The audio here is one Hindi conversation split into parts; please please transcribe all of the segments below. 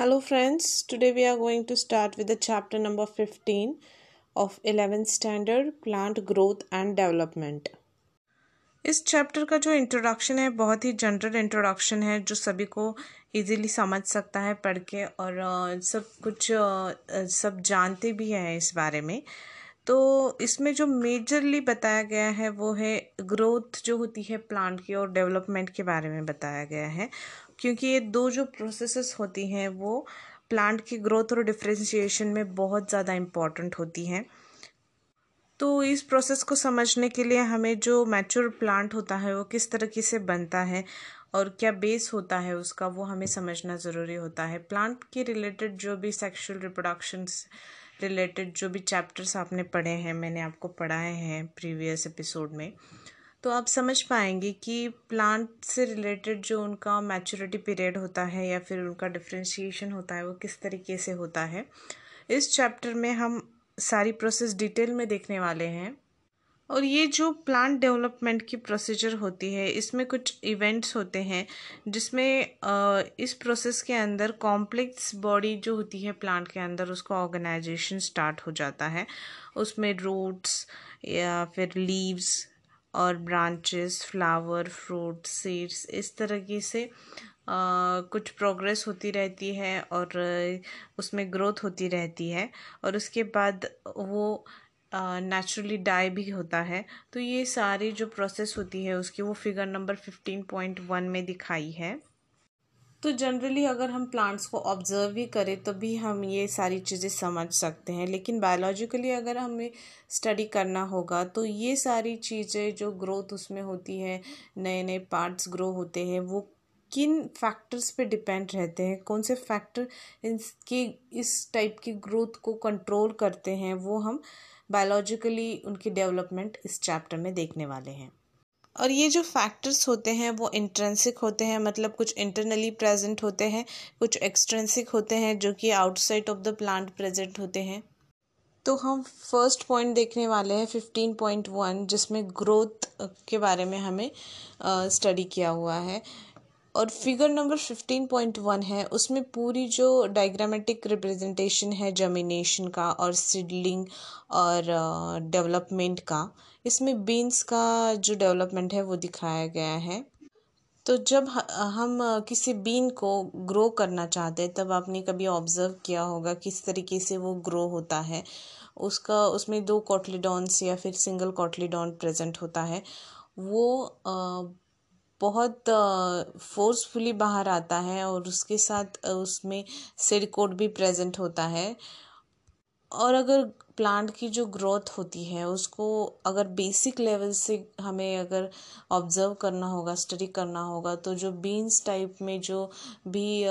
Hello friends, today we are going to start with the chapter number 15 of 11th standard plant growth and development. इस चैप्टर का जो इंट्रोडक्शन है बहुत ही जनरल इंट्रोडक्शन है जो सभी को इजीली समझ सकता है पढ़ के और सब कुछ सब जानते भी हैं इस बारे में। तो इसमें जो मेजरली बताया गया है वो है ग्रोथ जो होती है प्लांट की और डेवलपमेंट के बारे में बताया गया है। क्योंकि ये दो जो प्रोसेसेस होती हैं, वो प्लांट की ग्रोथ और डिफ्रेंशिएशन में बहुत ज़्यादा इंपॉर्टेंट होती हैं। तो इस प्रोसेस को समझने के लिए हमें जो मैच्योर प्लांट होता है, वो किस तरीके से बनता है और क्या बेस होता है उसका, वो हमें समझना ज़रूरी होता है। प्लांट के रिलेटेड जो भी सेक्सुअल रिप्रोडक्शंस रिलेटेड जो भी चैप्टर्स आपने पढ़े हैं, मैंने आपको पढ़ाए हैं प्रीवियस एपिसोड में तो आप समझ पाएँगे कि प्लांट से रिलेटेड जो उनका मैच्योरिटी पीरियड होता है या फिर उनका डिफ्रेंशिएशन होता है, वो किस तरीके से होता है। इस चैप्टर में हम सारी प्रोसेस डिटेल में देखने वाले हैं। और ये जो प्लांट डेवलपमेंट की प्रोसीजर होती है, इसमें कुछ इवेंट्स होते हैं, जिसमें इस प्रोसेस के अंदर कॉम्प्लेक्स बॉडी जो होती है प्लांट के अंदर, उसका ऑर्गेनाइजेशन स्टार्ट हो जाता है। उसमें रूट्स या फिर लीव्स और ब्रांचेस फ्लावर फ्रूट सीड्स इस तरीके से आ, कुछ प्रोग्रेस होती रहती है और उसमें ग्रोथ होती रहती है। और उसके बाद वो नेचुरली डाई भी होता है। तो ये सारी जो प्रोसेस होती है उसकी वो figure number fifteen point one में दिखाई है। तो जनरली अगर हम प्लांट्स को ऑब्ज़र्व भी करें तो भी हम ये सारी चीज़ें समझ सकते हैं। लेकिन बायोलॉजिकली अगर हमें स्टडी करना होगा तो ये सारी चीज़ें जो ग्रोथ उसमें होती है नए नए पार्ट्स ग्रो होते हैं, वो किन फैक्टर्स पे डिपेंड रहते हैं, कौन से फैक्टर इनकी इस टाइप की ग्रोथ को कंट्रोल करते हैं, वो हम बायोलॉजिकली उनकी डेवलपमेंट इस चैप्टर में देखने वाले हैं। और ये जो फैक्टर्स होते हैं, वो इंट्रेंसिक होते हैं मतलब कुछ इंटरनली प्रेजेंट होते हैं, कुछ एक्सट्रेंसिक होते हैं, जो कि outside of the plant present होते हैं। तो हम फ़र्स्ट पॉइंट देखने वाले हैं फिफ्टीन पॉइंट वन जिसमें ग्रोथ के बारे में हमें स्टडी किया हुआ है। और figure number fifteen point one है, उसमें पूरी जो डायग्रामेटिक रिप्रेजेंटेशन है जमीनेशन का और सीडलिंग और डेवलपमेंट का, इसमें बीन्स का जो डेवलपमेंट है वो दिखाया गया है। तो जब हम किसी बीन को ग्रो करना चाहते हैं, तब आपने कभी ऑब्ज़र्व किया होगा किस तरीके से वो ग्रो होता है। उसका, उसमें दो कॉटलीडॉन्स या फिर सिंगल कॉटलीडॉन प्रेजेंट होता है। वो बहुत फोर्सफुली बाहर आता है और उसके साथ उसमें सिर कोड भी प्रेजेंट होता है। और अगर प्लांट की जो ग्रोथ होती है, उसको अगर बेसिक लेवल से हमें अगर ऑब्ज़र्व करना होगा स्टडी करना होगा तो जो बीन्स टाइप में जो भी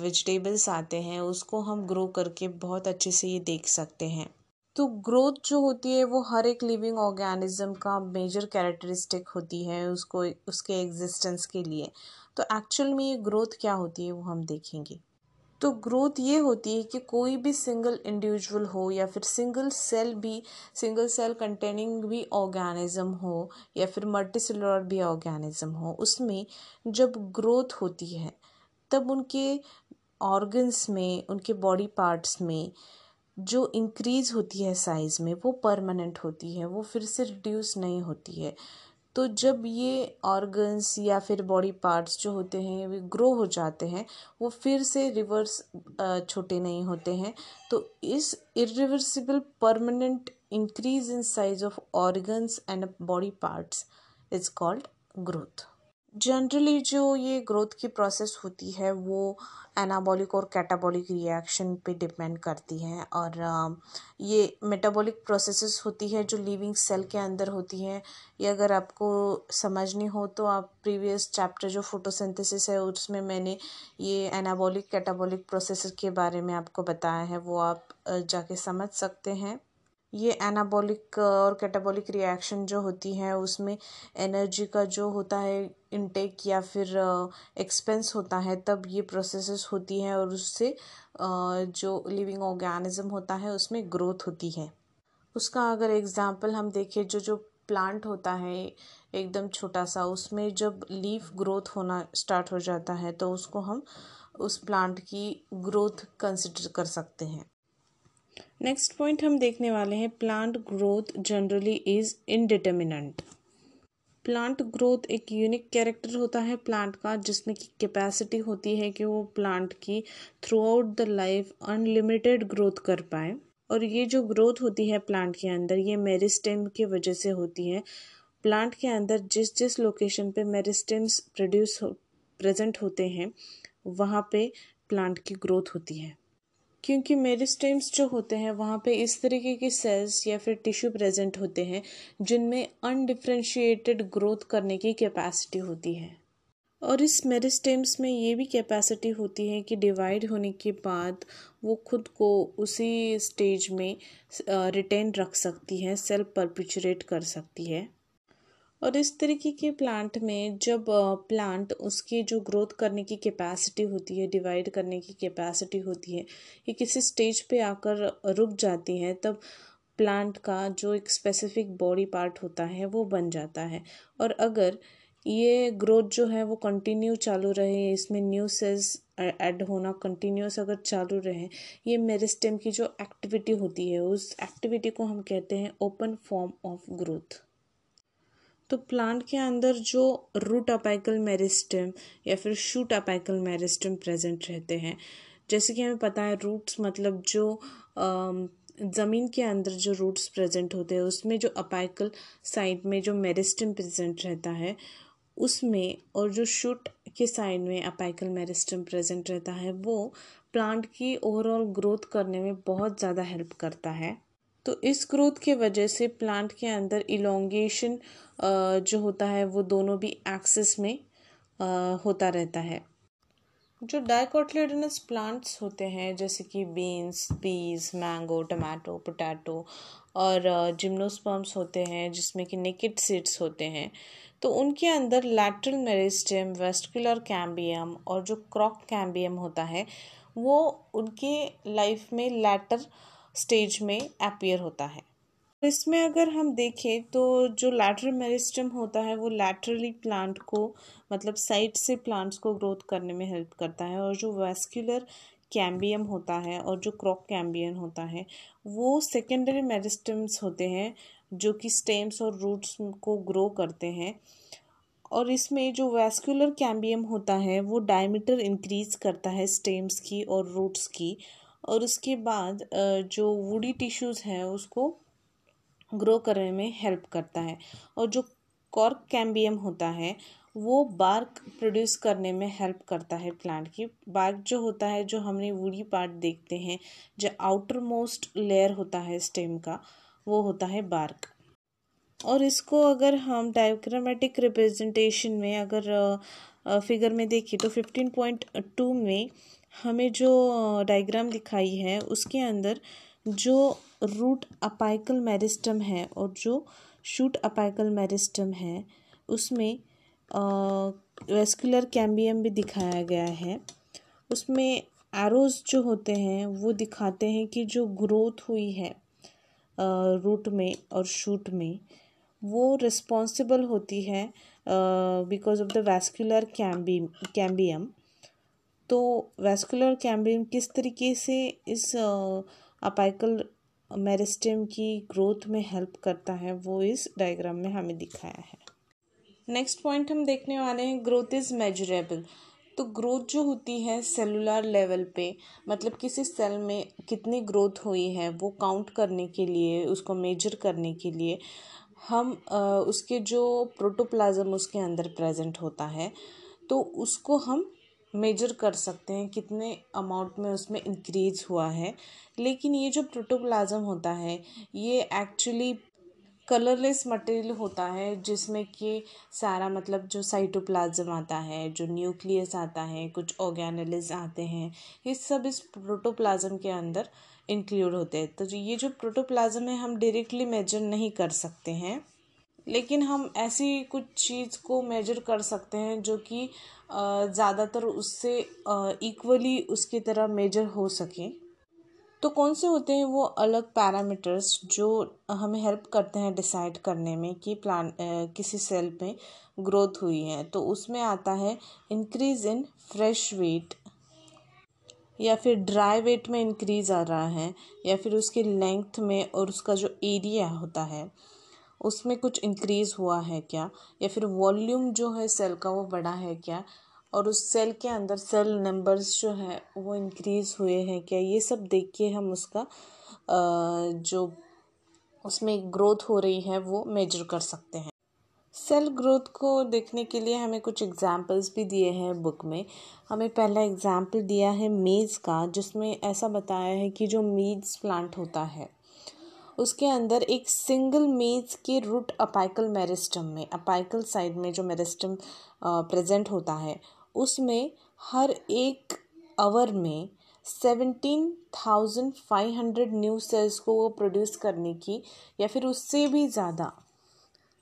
वेजिटेबल्स आते हैं, उसको हम ग्रो करके बहुत अच्छे से ये देख सकते हैं। तो ग्रोथ जो होती है, वो हर एक लिविंग ऑर्गेनिज्म का मेजर कैरेक्टरिस्टिक होती है उसको, उसके एग्जिस्टेंस के लिए। तो एक्चुअल में ये ग्रोथ क्या होती है, वो हम देखेंगे। तो ग्रोथ ये होती है कि कोई भी सिंगल इंडिविजुअल हो या फिर सिंगल सेल भी सिंगल सेल कंटेनिंग भी ऑर्गेनिज्म हो या फिर मल्टीसेलुलर भी ऑर्गेनिज्म हो, उसमें जब ग्रोथ होती है, तब उनके ऑर्गन्स में, उनके बॉडी पार्ट्स में जो इंक्रीज़ होती है साइज़ में, वो परमानेंट होती है, वो फिर से रिड्यूस नहीं होती है। तो जब ये ऑर्गन्स या फिर बॉडी पार्ट्स जो होते हैं वे ग्रो हो जाते हैं, वो फिर से रिवर्स छोटे नहीं होते हैं। तो इस irreversible permanent increase in size of organs and body parts is called growth generally जो ये ग्रोथ की प्रोसेस होती है, वो एनाबॉलिक और कैटाबॉलिक रिएक्शन पे डिपेंड करती है और ये मेटाबॉलिक प्रोसेसेस होती है जो लिविंग सेल के अंदर होती है। ये अगर आपको समझनी हो तो आप प्रीवियस चैप्टर जो फोटोसिंथेसिस है, उसमें मैंने ये एनाबॉलिक कैटाबॉलिक प्रोसेस के बारे में आपको बताया है, वो आप जाके समझ सकते हैं। ये एनाबॉलिक और कैटाबॉलिक रिएक्शन जो होती है, उसमें एनर्जी का जो होता है इनटेक या फिर एक्सपेंस होता है, तब ये प्रोसेसेस होती हैं और उससे जो लिविंग ऑर्गेनिज्म होता है उसमें ग्रोथ होती है। उसका अगर एग्ज़ाम्पल हम देखें, जो जो प्लांट होता है, एकदम छोटा सा, उसमें जब लीफ ग्रोथ होना स्टार्ट हो जाता है तो उसको हम उस प्लांट की ग्रोथ कंसिडर कर सकते हैं। नेक्स्ट पॉइंट हम देखने वाले हैं plant growth generally is indeterminate plant growth एक यूनिक कैरेक्टर होता है प्लांट का, जिसमें की कैपेसिटी होती है कि वो प्लांट की throughout the life unlimited growth कर पाए। और ये जो ग्रोथ होती है प्लांट के अंदर, ये मेरिस्टेम की वजह से होती है। प्लांट के अंदर जिस जिस लोकेशन पे मेरिस्टेम्स प्रोड्यूस हो प्रेजेंट होते हैं, वहाँ पे प्लांट की ग्रोथ होती है। क्योंकि मेरिस्टेम्स जो होते हैं, वहाँ पे इस तरीके के सेल्स या फिर टिश्यू प्रेजेंट होते हैं, जिनमें अनडिफ्रेंशिएटेड ग्रोथ करने की कैपेसिटी होती है। और इस मेरिस्टेम्स में ये भी कैपेसिटी होती है कि डिवाइड होने के बाद वो खुद को उसी स्टेज में रिटेन रख सकती है सेल्फ परपिचुरेट कर सकती है। और इस तरीके के प्लांट में जब प्लांट उसकी जो ग्रोथ करने की कैपेसिटी होती है डिवाइड करने की कैपेसिटी होती है, ये किसी स्टेज पे आकर रुक जाती हैं, तब प्लांट का जो एक स्पेसिफिक बॉडी पार्ट होता है, वो बन जाता है। और अगर ये ग्रोथ जो है वो कंटिन्यू चालू रहे, इसमें न्यू सेल्स ऐड होना कंटिन्यूस अगर चालू रहे, ये मेरिस्टेम की जो एक्टिविटी होती है, उस एक्टिविटी को हम कहते हैं ओपन फॉर्म ऑफ़ ग्रोथ तो प्लांट के अंदर जो रूट अपाइकल मेरिस्टम या फिर शूट अपाइकल मेरिस्टम प्रेजेंट रहते हैं, जैसे कि हमें पता है रूट्स मतलब जो ज़मीन के अंदर जो रूट्स प्रेजेंट होते हैं, उसमें जो अपाइकल साइड में जो मेरिस्टम प्रेजेंट रहता है, उसमें और जो शूट के साइड में अपाइकल मेरिस्टम प्रेजेंट रहता है, वो प्लांट की ओवरऑल ग्रोथ करने में बहुत ज़्यादा हेल्प करता है। तो इस ग्रोथ के वजह से प्लांट के अंदर इलोंगेशन जो होता है, वो दोनों भी एक्सेस में होता रहता है। जो डाइकोटलेडनस प्लांट्स होते हैं, जैसे कि beans peas mango tomato potato और जिम्नोस्पर्म्स होते हैं, जिसमें कि नेकेड सीड्स होते हैं तो उनके अंदर लैटरल मेरिस्टम वेस्टिकुलर कैम्बियम और जो क्रॉक कैम्बियम होता है, वो उनके लाइफ में लैटर स्टेज में अपियर होता है। इसमें अगर हम देखें तो जो लैटरल मेरिस्टम होता है, वो लैटरली प्लांट को मतलब साइड से प्लांट्स को ग्रोथ करने में हेल्प करता है और जो वेस्कुलर कैम्बियम होता है और जो क्रॉक कैम्बियन होता है, वो सेकेंडरी मेरिस्टम्स होते हैं, जो कि स्टेम्स और रूट्स को ग्रो करते हैं। और इसमें जो वैस्कुलर कैम्बियम होता है, वो डायमीटर इंक्रीज करता है स्टेम्स की और रूट्स की। और उसके बाद जो वुडी टिश्यूज़ हैं, उसको ग्रो करने में हेल्प करता है। और जो कॉर्क कैम्बियम होता है, वो बार्क प्रोड्यूस करने में हेल्प करता है प्लांट की। बार्क जो होता है, जो हमने वुडी पार्ट देखते हैं, जो आउटर मोस्ट लेयर होता है स्टेम का, वो होता है बार्क और इसको अगर हम डायोग्रामेटिक रिप्रेजेंटेशन में अगर फिगर में देखें तो फिफ्टीन पॉइंट टू में हमें जो डायग्राम दिखाई है, उसके अंदर जो रूट अपाइकल मेरिस्टम है और जो शूट अपाइकल मेरिस्टम है, उसमें वेस्कुलर कैम्बियम भी दिखाया गया है। उसमें एरोज जो होते हैं, वो दिखाते हैं कि जो ग्रोथ हुई है रूट में और शूट में, वो रिस्पॉन्सिबल होती है because of the vascular cambi cambium तो वैस्कुलर कैम्बियम किस तरीके से इस अपाइकल मेरिस्टम की ग्रोथ में हेल्प करता है, वो इस डायग्राम में हमें दिखाया है। नेक्स्ट पॉइंट हम देखने वाले हैं ग्रोथ इज़ मेजरेबल तो ग्रोथ जो होती है सेलुलर लेवल पे मतलब किसी सेल में कितनी ग्रोथ हुई है, वो काउंट करने के लिए, उसको मेजर करने के लिए हम उसके जो प्रोटोप्लाज्म उसके अंदर प्रेजेंट होता है तो उसको हम मेजर कर सकते हैं कितने अमाउंट में उसमें इंक्रीज हुआ है। लेकिन ये जो प्रोटोप्लाज्म होता है, ये एक्चुअली कलरलेस मटेरियल होता है, जिसमें कि सारा मतलब जो साइटोप्लाज्म आता है, जो न्यूक्लियस आता है, कुछ ऑर्गेनलिज आते हैं, ये सब इस प्रोटोप्लाज्म के अंदर इंक्लूड होते हैं। तो ये जो प्रोटोप्लाज्म है, हम डायरेक्टली मेजर नहीं कर सकते हैं। लेकिन हम ऐसी कुछ चीज़ को मेजर कर सकते हैं जो कि ज़्यादातर उससे इक्वली उसकी तरह मेजर हो सके। तो कौन से होते हैं वो अलग पैरामीटर्स जो हमें हेल्प करते हैं डिसाइड करने में कि प्लान किसी सेल में ग्रोथ हुई है? तो उसमें आता है इंक्रीज इन फ्रेश वेट या फिर ड्राई वेट में इंक्रीज़ आ रहा है या फिर उसकी लेंथ में और उसका जो एरिया होता है। उसमें कुछ इंक्रीज़ हुआ है क्या? या फिर वॉल्यूम जो है सेल का वो बड़ा है क्या? और उस सेल के अंदर सेल नंबर्स जो है, वो इंक्रीज़ हुए हैं क्या? ये सब देख के हम उसका जो उसमें ग्रोथ हो रही है, वो मेजर कर सकते हैं। सेल ग्रोथ को देखने के लिए हमें कुछ एग्जाम्पल्स भी दिए हैं बुक में। हमें पहला एग्ज़ाम्पल दिया है मेज़ का, जिसमें ऐसा बताया है कि जो मीज़ प्लांट होता है उसके अंदर एक सिंगल मेज के रूट अपाइकल मेरिस्टम में अपाइकल साइड में जो मेरिस्टम प्रेजेंट होता है, उसमें हर एक आवर में seventeen thousand five hundred new cells को वो प्रोड्यूस करने की या फिर उससे भी ज़्यादा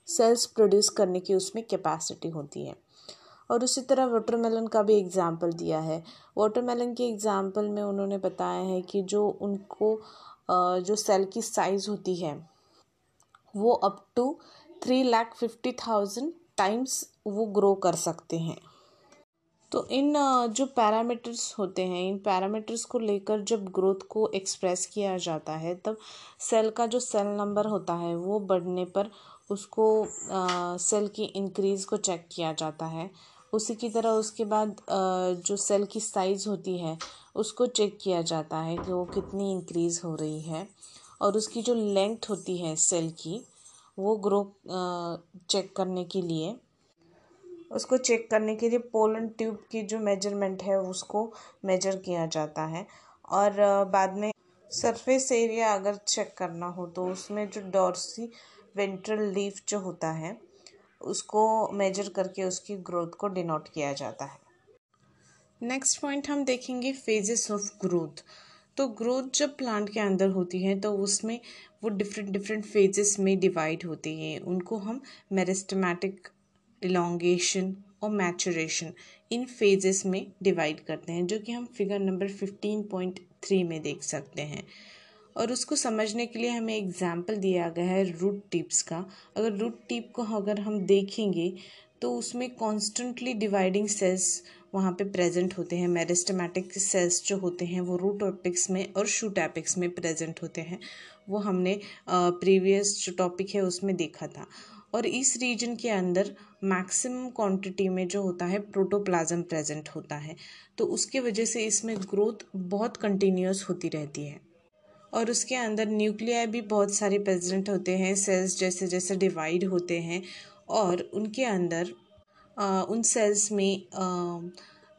सेल्स प्रोड्यूस करने की उसमें कैपेसिटी होती है। और उसी तरह वाटरमेलन का भी एग्ज़ाम्पल दिया है। वाटरमेलन के एग्ज़ाम्पल में उन्होंने बताया है कि जो उनको जो सेल की साइज़ होती है, वो up to three lakh fifty thousand times वो ग्रो कर सकते हैं। तो इन जो पैरामीटर्स होते हैं, इन पैरामीटर्स को लेकर जब ग्रोथ को एक्सप्रेस किया जाता है, तब सेल का जो सेल नंबर होता है, वो बढ़ने पर उसको सेल की इंक्रीज़ को चेक किया जाता है। उसी की तरह उसके बाद जो सेल की साइज़ होती है उसको चेक किया जाता है कि वो कितनी इंक्रीज़ हो रही है और उसकी जो लेंथ होती है सेल की, वो ग्रो चेक करने के लिए। उसको चेक करने के लिए पोलन ट्यूब की जो मेज़रमेंट है, उसको मेजर किया जाता है। और बाद में सरफेस एरिया अगर चेक करना हो तो उसमें जो डॉर्सी वेंट्रल लीफ जो होता है, उसको मेजर करके उसकी ग्रोथ को डिनोट किया जाता है। नेक्स्ट पॉइंट हम देखेंगे फेजेस ऑफ़ ग्रोथ तो ग्रोथ जब प्लांट के अंदर होती है तो उसमें वो डिफरेंट डिफरेंट फेजेस में डिवाइड होती हैं। उनको हम मेरिस्टमेटिक इलोंगेशन और मैचुरेशन इन फेजेस में डिवाइड करते हैं, जो कि हम figure number fifteen point three में देख सकते हैं। और उसको समझने के लिए हमें एग्ज़ाम्पल दिया गया है रूट टिप्स का। अगर रूट टिप को अगर हम देखेंगे तो उसमें कॉन्स्टेंटली डिवाइडिंग सेल्स वहाँ पे प्रेजेंट होते हैं मेरिस्टमेटिक सेल्स जो होते हैं, वो रूट एपिक्स में और शूट एपिक्स में प्रेजेंट होते हैं। वो हमने प्रीवियस जो टॉपिक है उसमें देखा था। और इस रीजन के अंदर मैक्सिमम क्वांटिटी में जो होता है प्रोटोप्लाज्म प्रेजेंट होता है। तो उसके वजह से इसमें ग्रोथ बहुत कंटिन्यूस होती रहती है। और उसके अंदर न्यूक्लियाई भी बहुत सारे प्रेजेंट होते हैं सेल्स जैसे जैसे डिवाइड होते हैं और उनके अंदर उन सेल्स में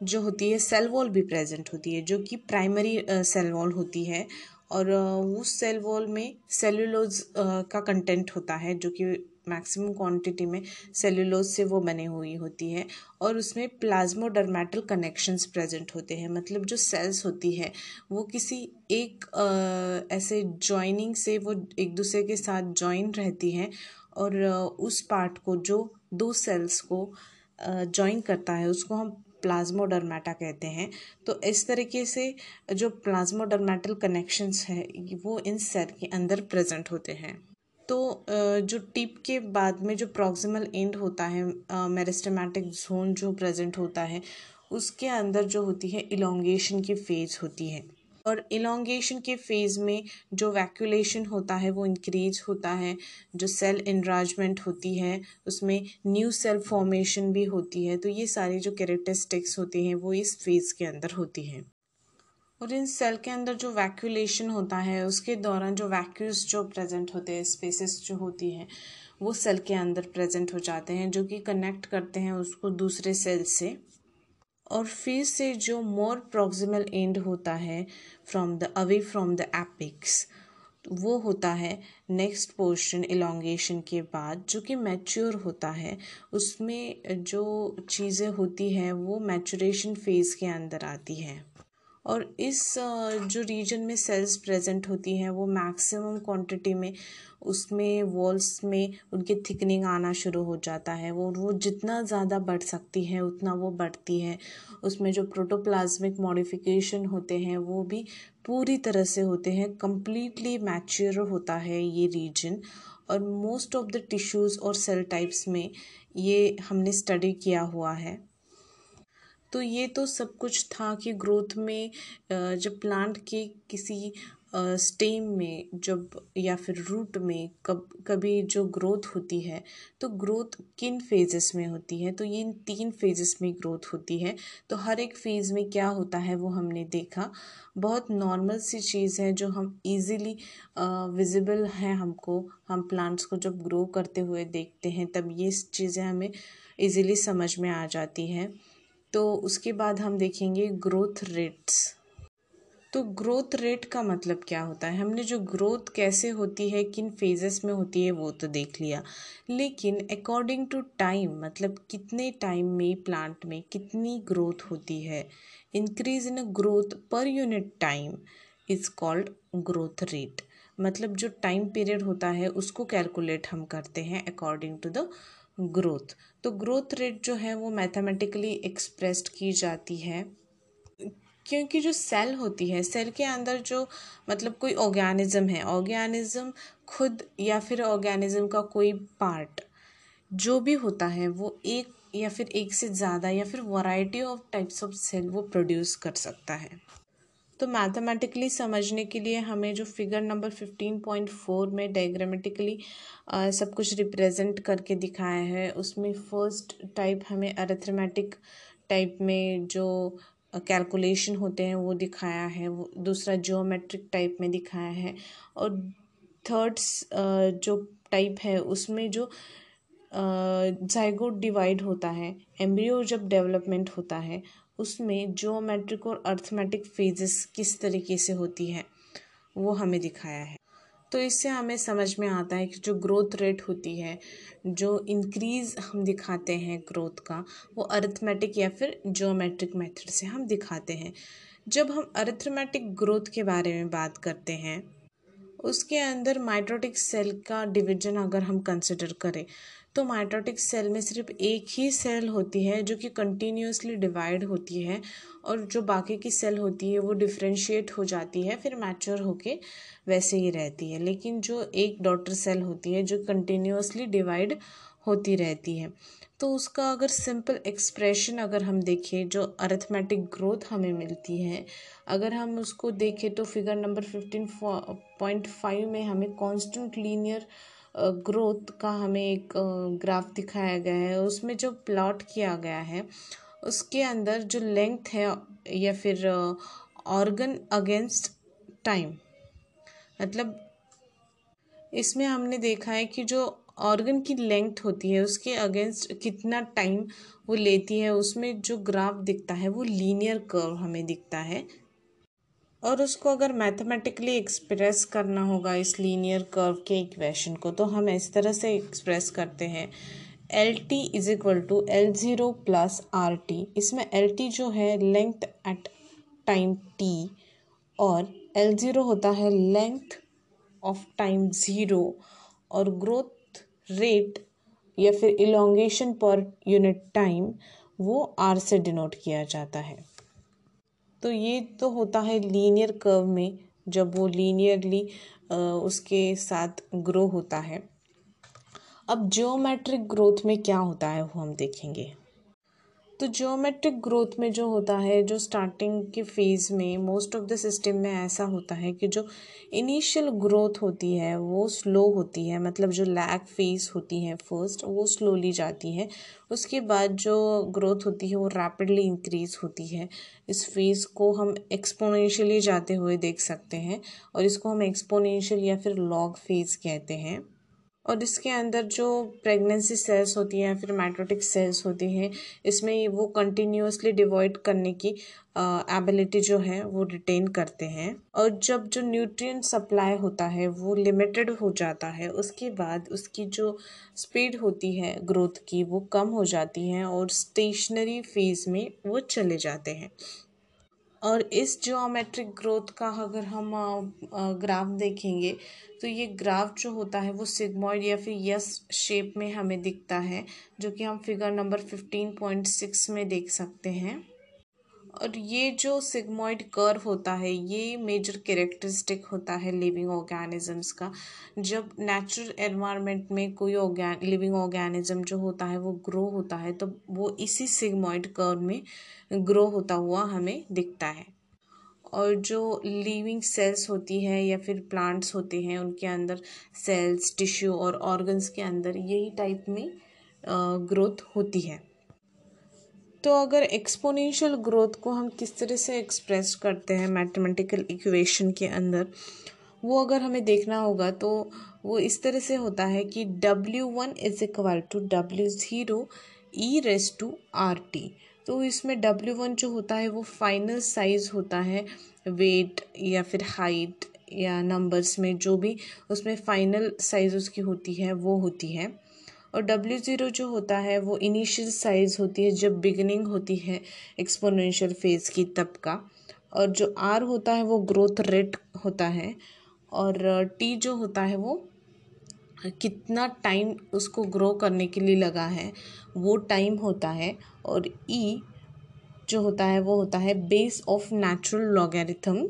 जो होती है सेल वॉल भी प्रेजेंट होती है जो कि प्राइमरी सेल वॉल होती है। और उस सेल वॉल में सेलुलोज का कंटेंट होता है जो कि मैक्सिमम क्वांटिटी में सेलुलोज से वो बने हुई होती है। और उसमें प्लाज्मोडर्मेटल कनेक्शंस प्रेजेंट होते हैं मतलब जो सेल्स होती है वो किसी एक आ, ऐसे जॉइनिंग से वो एक दूसरे के साथ जॉइन रहती हैं। और उस पार्ट को जो दो सेल्स को जॉइन करता है, उसको हम प्लाज्मोडर्मेटा कहते हैं। तो इस तरीके से जो प्लाज्मोडर्मेटल कनेक्शंस है, वो इन सेल के अंदर प्रेजेंट होते हैं। तो जो टिप के बाद में जो प्रॉक्सिमल एंड होता है मेरिस्टमेटिक जोन जो प्रेजेंट होता है, उसके अंदर जो होती है इलोंगेशन की फ़ेज़ होती है। और इलोंगेशन के फ़ेज़ में जो वैक्यूलेशन होता है, वो इंक्रीज होता है, जो सेल इनराजमेंट होती है, उसमें न्यू सेल फॉर्मेशन भी होती है तो ये सारी जो कैरेक्टरिस्टिक्स होती हैं, वो इस फ़ेज़ के अंदर होती हैं। और इन सेल के अंदर जो वैक्यूलेशन होता है, उसके दौरान जो वैक्यूज जो प्रेजेंट होते हैं स्पेसिस जो होती हैं, वो सेल के अंदर प्रेजेंट हो जाते हैं, जो कि कनेक्ट करते हैं उसको दूसरे सेल से। और फिर से जो मोर प्रोक्सिमल एंड होता है from the away from the apex वो होता है नेक्स्ट पोर्शन एलोंगेशन के बाद, जो कि मैच्योर होता है। उसमें जो चीज़ें होती हैं, वो मैचुरेशन फ़ेज़ के अंदर आती हैं। और इस जो रीजन में सेल्स प्रेजेंट होती हैं, वो मैक्सिमम क्वांटिटी में, उसमें वॉल्स में उनकी थिकनिंग आना शुरू हो जाता है। वो वो जितना ज़्यादा बढ़ सकती है, उतना वो बढ़ती है। उसमें जो प्रोटोप्लाज्मिक मॉडिफिकेशन होते हैं, वो भी पूरी तरह से होते हैं। कम्प्लीटली मैच्योर होता है ये रीजन और मोस्ट ऑफ़ द टिश्यूज़ और सेल टाइप्स में ये हमने स्टडी किया हुआ है। तो ये तो सब कुछ था कि ग्रोथ में जब प्लांट के किसी स्टेम में जब या फिर रूट में कब, कभी जो ग्रोथ होती है तो ग्रोथ किन फेजेस में होती है? तो ये इन तीन फेजेस में ग्रोथ होती है। तो हर एक फ़ेज़ में क्या होता है वो हमने देखा। बहुत नॉर्मल सी चीज़ है जो हम इजीली विजिबल है हमको। हम प्लांट्स को जब ग्रो करते हुए देखते हैं, तब ये चीज़ें हमें इजीली समझ में आ जाती हैं। तो उसके बाद हम देखेंगे ग्रोथ रेट्स तो ग्रोथ रेट का मतलब क्या होता है? हमने जो ग्रोथ कैसे होती है, किन फेजेस में होती है, वो तो देख लिया. लेकिन अकॉर्डिंग टू टाइम मतलब कितने टाइम में प्लांट में कितनी ग्रोथ होती है? Increase in growth per unit time is called growth rate मतलब जो टाइम पीरियड होता है, उसको कैलकुलेट हम करते हैं अकॉर्डिंग टू द ग्रोथ। तो ग्रोथ रेट जो है वो मैथमेटिकली एक्सप्रेस्ड की जाती है। क्योंकि जो सेल होती है, सेल के अंदर जो मतलब कोई ऑर्गेनिज्म है, ऑर्गेनिज्म खुद या फिर ऑर्गेनिज्म का कोई पार्ट, जो भी होता है, वो एक या फिर एक से ज़्यादा या फिर variety of types of cell वो प्रोड्यूस कर सकता है। तो मैथमेटिकली समझने के लिए हमें जो figure number fifteen point four में डायग्रामेटिकली सब कुछ रिप्रेजेंट करके दिखाया है, उसमें फ़र्स्ट टाइप हमें अरेथमेटिक टाइप में जो कैलकुलेशन होते हैं वो दिखाया है, वो दूसरा जियोमेट्रिक टाइप में दिखाया है और थर्ड्स जो टाइप है उसमें जो जाइगोट डिवाइड होता है एम्ब्रियो जब डेवलपमेंट होता है उसमें जियोमेट्रिक और अर्थमेटिक फेजेस किस तरीके से होती है, वो हमें दिखाया है। तो इससे हमें समझ में आता है कि जो ग्रोथ रेट होती है, जो इंक्रीज़ हम दिखाते हैं ग्रोथ का, वो अर्थमेटिक या फिर जोमेट्रिक मेथड से हम दिखाते हैं। जब हम अर्थमेटिक ग्रोथ के बारे में बात करते हैं, उसके अंदर माइट्रोटिक सेल का डिवीज़न अगर हम कंसिडर करें तो माइटोटिक सेल में सिर्फ़ एक ही सेल होती है जो कि कंटिन्यूसली डिवाइड होती है और जो बाकी की सेल होती है वो डिफ्रेंशिएट हो जाती है, फिर मैच्योर होके वैसे ही रहती है। लेकिन जो एक डॉटर सेल होती है जो कंटिन्यूसली डिवाइड होती रहती है। तो उसका अगर सिंपल एक्सप्रेशन अगर हम देखें जो अरिथमेटिक ग्रोथ हमें मिलती है, अगर हम उसको देखें तो figure number fifteen point five में हमें कांस्टेंट लीनियर ग्रोथ का हमें एक ग्राफ दिखाया गया है। उसमें जो प्लॉट किया गया है, उसके अंदर जो लेंथ है या फिर ऑर्गन अगेंस्ट टाइम मतलब इसमें हमने देखा है कि जो ऑर्गन की लेंथ होती है, उसके अगेंस्ट कितना टाइम वो लेती है, उसमें जो ग्राफ दिखता है वो लीनियर कर्व हमें दिखता है। और उसको अगर मैथमेटिकली एक्सप्रेस करना होगा इस लीनियर कर्व के इक्वेशन को तो हम इस तरह से एक्सप्रेस करते हैं। L T is equal to L zero plus R T इसमें एल टी जो है लेंथ एट टाइम टी और एल ज़ीरो होता है लेंथ ऑफ़ टाइम ज़ीरो और ग्रोथ रेट या फिर इलोंगेशन पर यूनिट टाइम वो आर से डिनोट किया जाता है। तो ये तो होता है लीनियर कर्व में, जब वो लीनियरली उसके साथ ग्रो होता है। अब जियोमेट्रिक ग्रोथ में क्या होता है वो हम देखेंगे। तो जियोमेट्रिक ग्रोथ में जो होता है, जो स्टार्टिंग के फ़ेज़ में मोस्ट ऑफ़ द सिस्टम में ऐसा होता है कि जो इनिशियल ग्रोथ होती है, वो स्लो होती है। मतलब जो लैग फ़ेज़ होती है फ़र्स्ट वो स्लोली जाती है। उसके बाद जो ग्रोथ होती है, वो रैपिडली इंक्रीज़ होती है। इस फ़ेज़ को हम एक्सपोनेंशियली जाते हुए देख सकते हैं और इसको हम एक्सपोनेंशियल या फिर लॉग फ़ेज़ कहते हैं। और इसके अंदर जो प्रेगनेंसी सेल्स होती हैं फिर माइट्रोटिक सेल्स होती हैं, इसमें वो कंटिन्यूसली डिवॉइड करने की एबिलिटी जो है, वो रिटेन करते हैं। और जब जो न्यूट्रिएंट सप्लाई होता है, वो लिमिटेड हो जाता है, उसके बाद उसकी जो स्पीड होती है ग्रोथ की, वो कम हो जाती है और स्टेशनरी फ़ेज़ में वो चले जाते हैं। और इस जियोमेट्रिक ग्रोथ का अगर हम ग्राफ देखेंगे तो ये ग्राफ जो होता है वो सिग्मॉइड या फिर यस शेप में हमें दिखता है, जो कि हम figure number fifteen point six में देख सकते हैं। और ये जो सिग्मोइड कर्व होता है, ये मेजर कैरेक्टरिस्टिक होता है लिविंग ऑर्गेनिजम्स का। जब नेचुरल एनवायरनमेंट में कोई ऑर्गेन लिविंग ऑर्गेनिज्म जो होता है, वो ग्रो होता है तो वो इसी सिग्मोइड कर्व में ग्रो होता हुआ हमें दिखता है। और जो लिविंग सेल्स होती है या फिर प्लांट्स होते हैं, उनके अंदर सेल्स टिश्यू और ऑर्गन्स के अंदर, यही टाइप में ग्रोथ होती है। तो अगर एक्सपोनेंशियल ग्रोथ को हम किस तरह से एक्सप्रेस करते हैं मैथमेटिकल इक्वेशन के अंदर, वो अगर हमें देखना होगा तो वो इस तरह से होता है कि W one is equal to W zero e raise to R T तो इसमें डब्ल्यू वन जो होता है वो फाइनल साइज़ होता है वेट या फिर हाइट या नंबर्स में जो भी उसमें फाइनल साइज़ उसकी होती है, वो होती है। और डब्ल्यू ज़ीरो जो होता है, वो इनिशियल साइज़ होती है जब बिगनिंग होती है एक्सपोनेंशियल फ़ेज़ की तब का। और जो आर होता है, वो ग्रोथ रेट होता है। और टी जो होता है, वो कितना टाइम उसको ग्रो करने के लिए लगा है, वो टाइम होता है। और ई e जो होता है, वो होता है बेस ऑफ़ नेचुरल लॉगेरिथम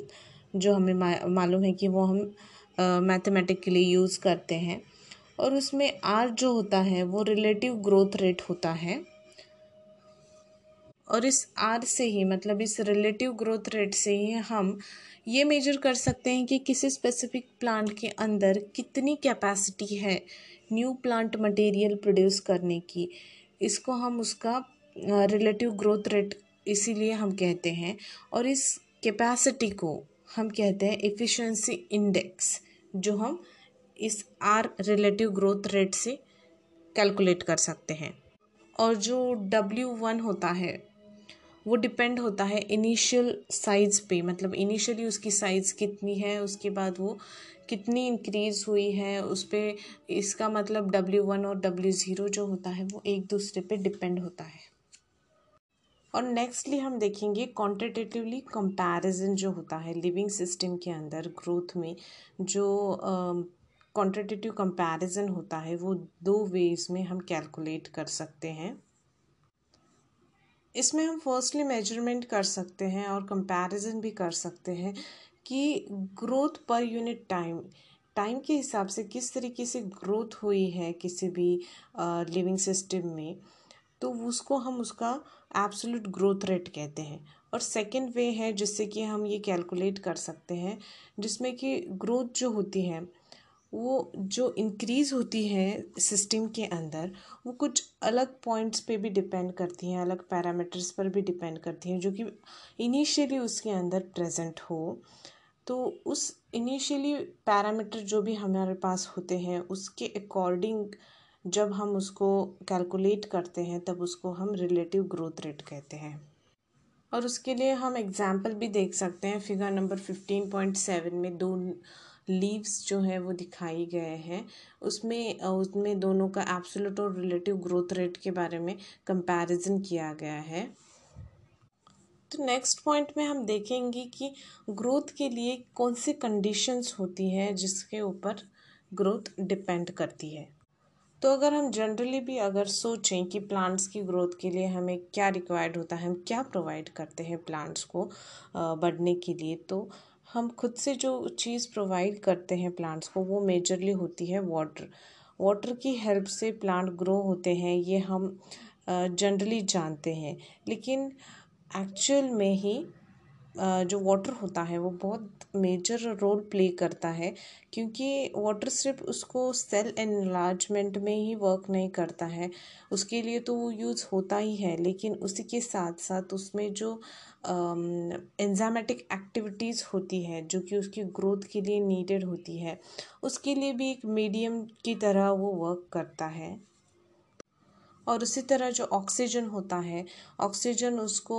जो हमें मालूम है कि वो हम मैथमेटिक के लिए यूज़ करते हैं। और उसमें आर जो होता है, वो रिलेटिव ग्रोथ रेट होता है। और इस आर से ही मतलब इस रिलेटिव ग्रोथ रेट से ही हम ये मेजर कर सकते हैं कि किसी स्पेसिफिक प्लांट के अंदर कितनी कैपेसिटी है न्यू प्लांट मटेरियल प्रोड्यूस करने की। इसको हम उसका रिलेटिव ग्रोथ रेट इसीलिए हम कहते हैं और इस कैपेसिटी को हम कहते हैं एफिशिएंसी इंडेक्स जो हम इस आर रिलेटिव ग्रोथ रेट से कैलकुलेट कर सकते हैं। और जो डब्ल्यू वन होता है, वो डिपेंड होता है इनिशियल साइज़ पे। मतलब इनिशियली उसकी साइज़ कितनी है, उसके बाद वो कितनी इंक्रीज़ हुई है, उस पर इसका मतलब डब्ल्यू वन और डब्ल्यू ज़ीरो जो होता है, वो एक दूसरे पे डिपेंड होता है। और नेक्स्टली हम देखेंगे क्वांटिटेटिवली कंपैरिजन जो होता है लिविंग सिस्टम के अंदर ग्रोथ में, जो क्वांटिटेटिव कंपैरिजन होता है वो दो वेज में हम कैलकुलेट कर सकते हैं। इसमें हम फर्स्टली मेज़रमेंट कर सकते हैं और कंपैरिजन भी कर सकते हैं कि growth per unit time time के हिसाब से किस तरीके से ग्रोथ हुई है किसी भी लिविंग uh, सिस्टम में तो उसको हम उसका एब्सोल्यूट ग्रोथ रेट कहते हैं। और सेकंड वे है जिससे कि हम ये कैलकुलेट कर सकते हैं जिसमें कि ग्रोथ जो होती है वो जो इंक्रीज़ होती है सिस्टम के अंदर, वो कुछ अलग पॉइंट्स पे भी डिपेंड करती हैं, अलग पैरामीटर्स पर भी डिपेंड करती हैं, जो कि इनिशियली उसके अंदर प्रेजेंट हो। तो उस इनिशियली पैरामीटर जो भी हमारे पास होते हैं, उसके अकॉर्डिंग जब हम उसको कैलकुलेट करते हैं, तब उसको हम रिलेटिव ग्रोथ रेट कहते हैं। और उसके लिए हम एग्ज़ाम्पल भी देख सकते हैं figure number fifteen point seven में दो लीव्स जो है वो दिखाई गए हैं। उसमें उसमें दोनों का एब्सोल्यूट और रिलेटिव ग्रोथ रेट के बारे में कंपैरिजन किया गया है। तो नेक्स्ट पॉइंट में हम देखेंगे कि ग्रोथ के लिए कौन सी कंडीशंस होती है जिसके ऊपर ग्रोथ डिपेंड करती है। तो अगर हम जनरली भी अगर सोचें कि प्लांट्स की ग्रोथ के लिए हमें क्या रिक्वायर्ड होता है, हम क्या प्रोवाइड करते हैं प्लांट्स को बढ़ने के लिए तो हम खुद से जो चीज़ प्रोवाइड करते हैं प्लांट्स को, वो मेजरली होती है वाटर वाटर की हेल्प से प्लांट ग्रो होते हैं, ये हम जनरली जानते हैं. लेकिन एक्चुअल में ही जो वाटर होता है, वो बहुत मेजर रोल प्ले करता है, क्योंकि वाटर सिर्फ़ उसको सेल एनलार्जमेंट में ही वर्क नहीं करता है. उसके लिए तो वो यूज़ होता ही है, लेकिन उसी के साथ साथ उसमें जो एंजामेटिक एक्टिविटीज़ होती है, जो कि उसकी ग्रोथ के लिए नीडेड होती है। उसके लिए भी एक मीडियम की तरह वो वर्क करता है। और उसी तरह जो ऑक्सीजन होता है ऑक्सीजन उसको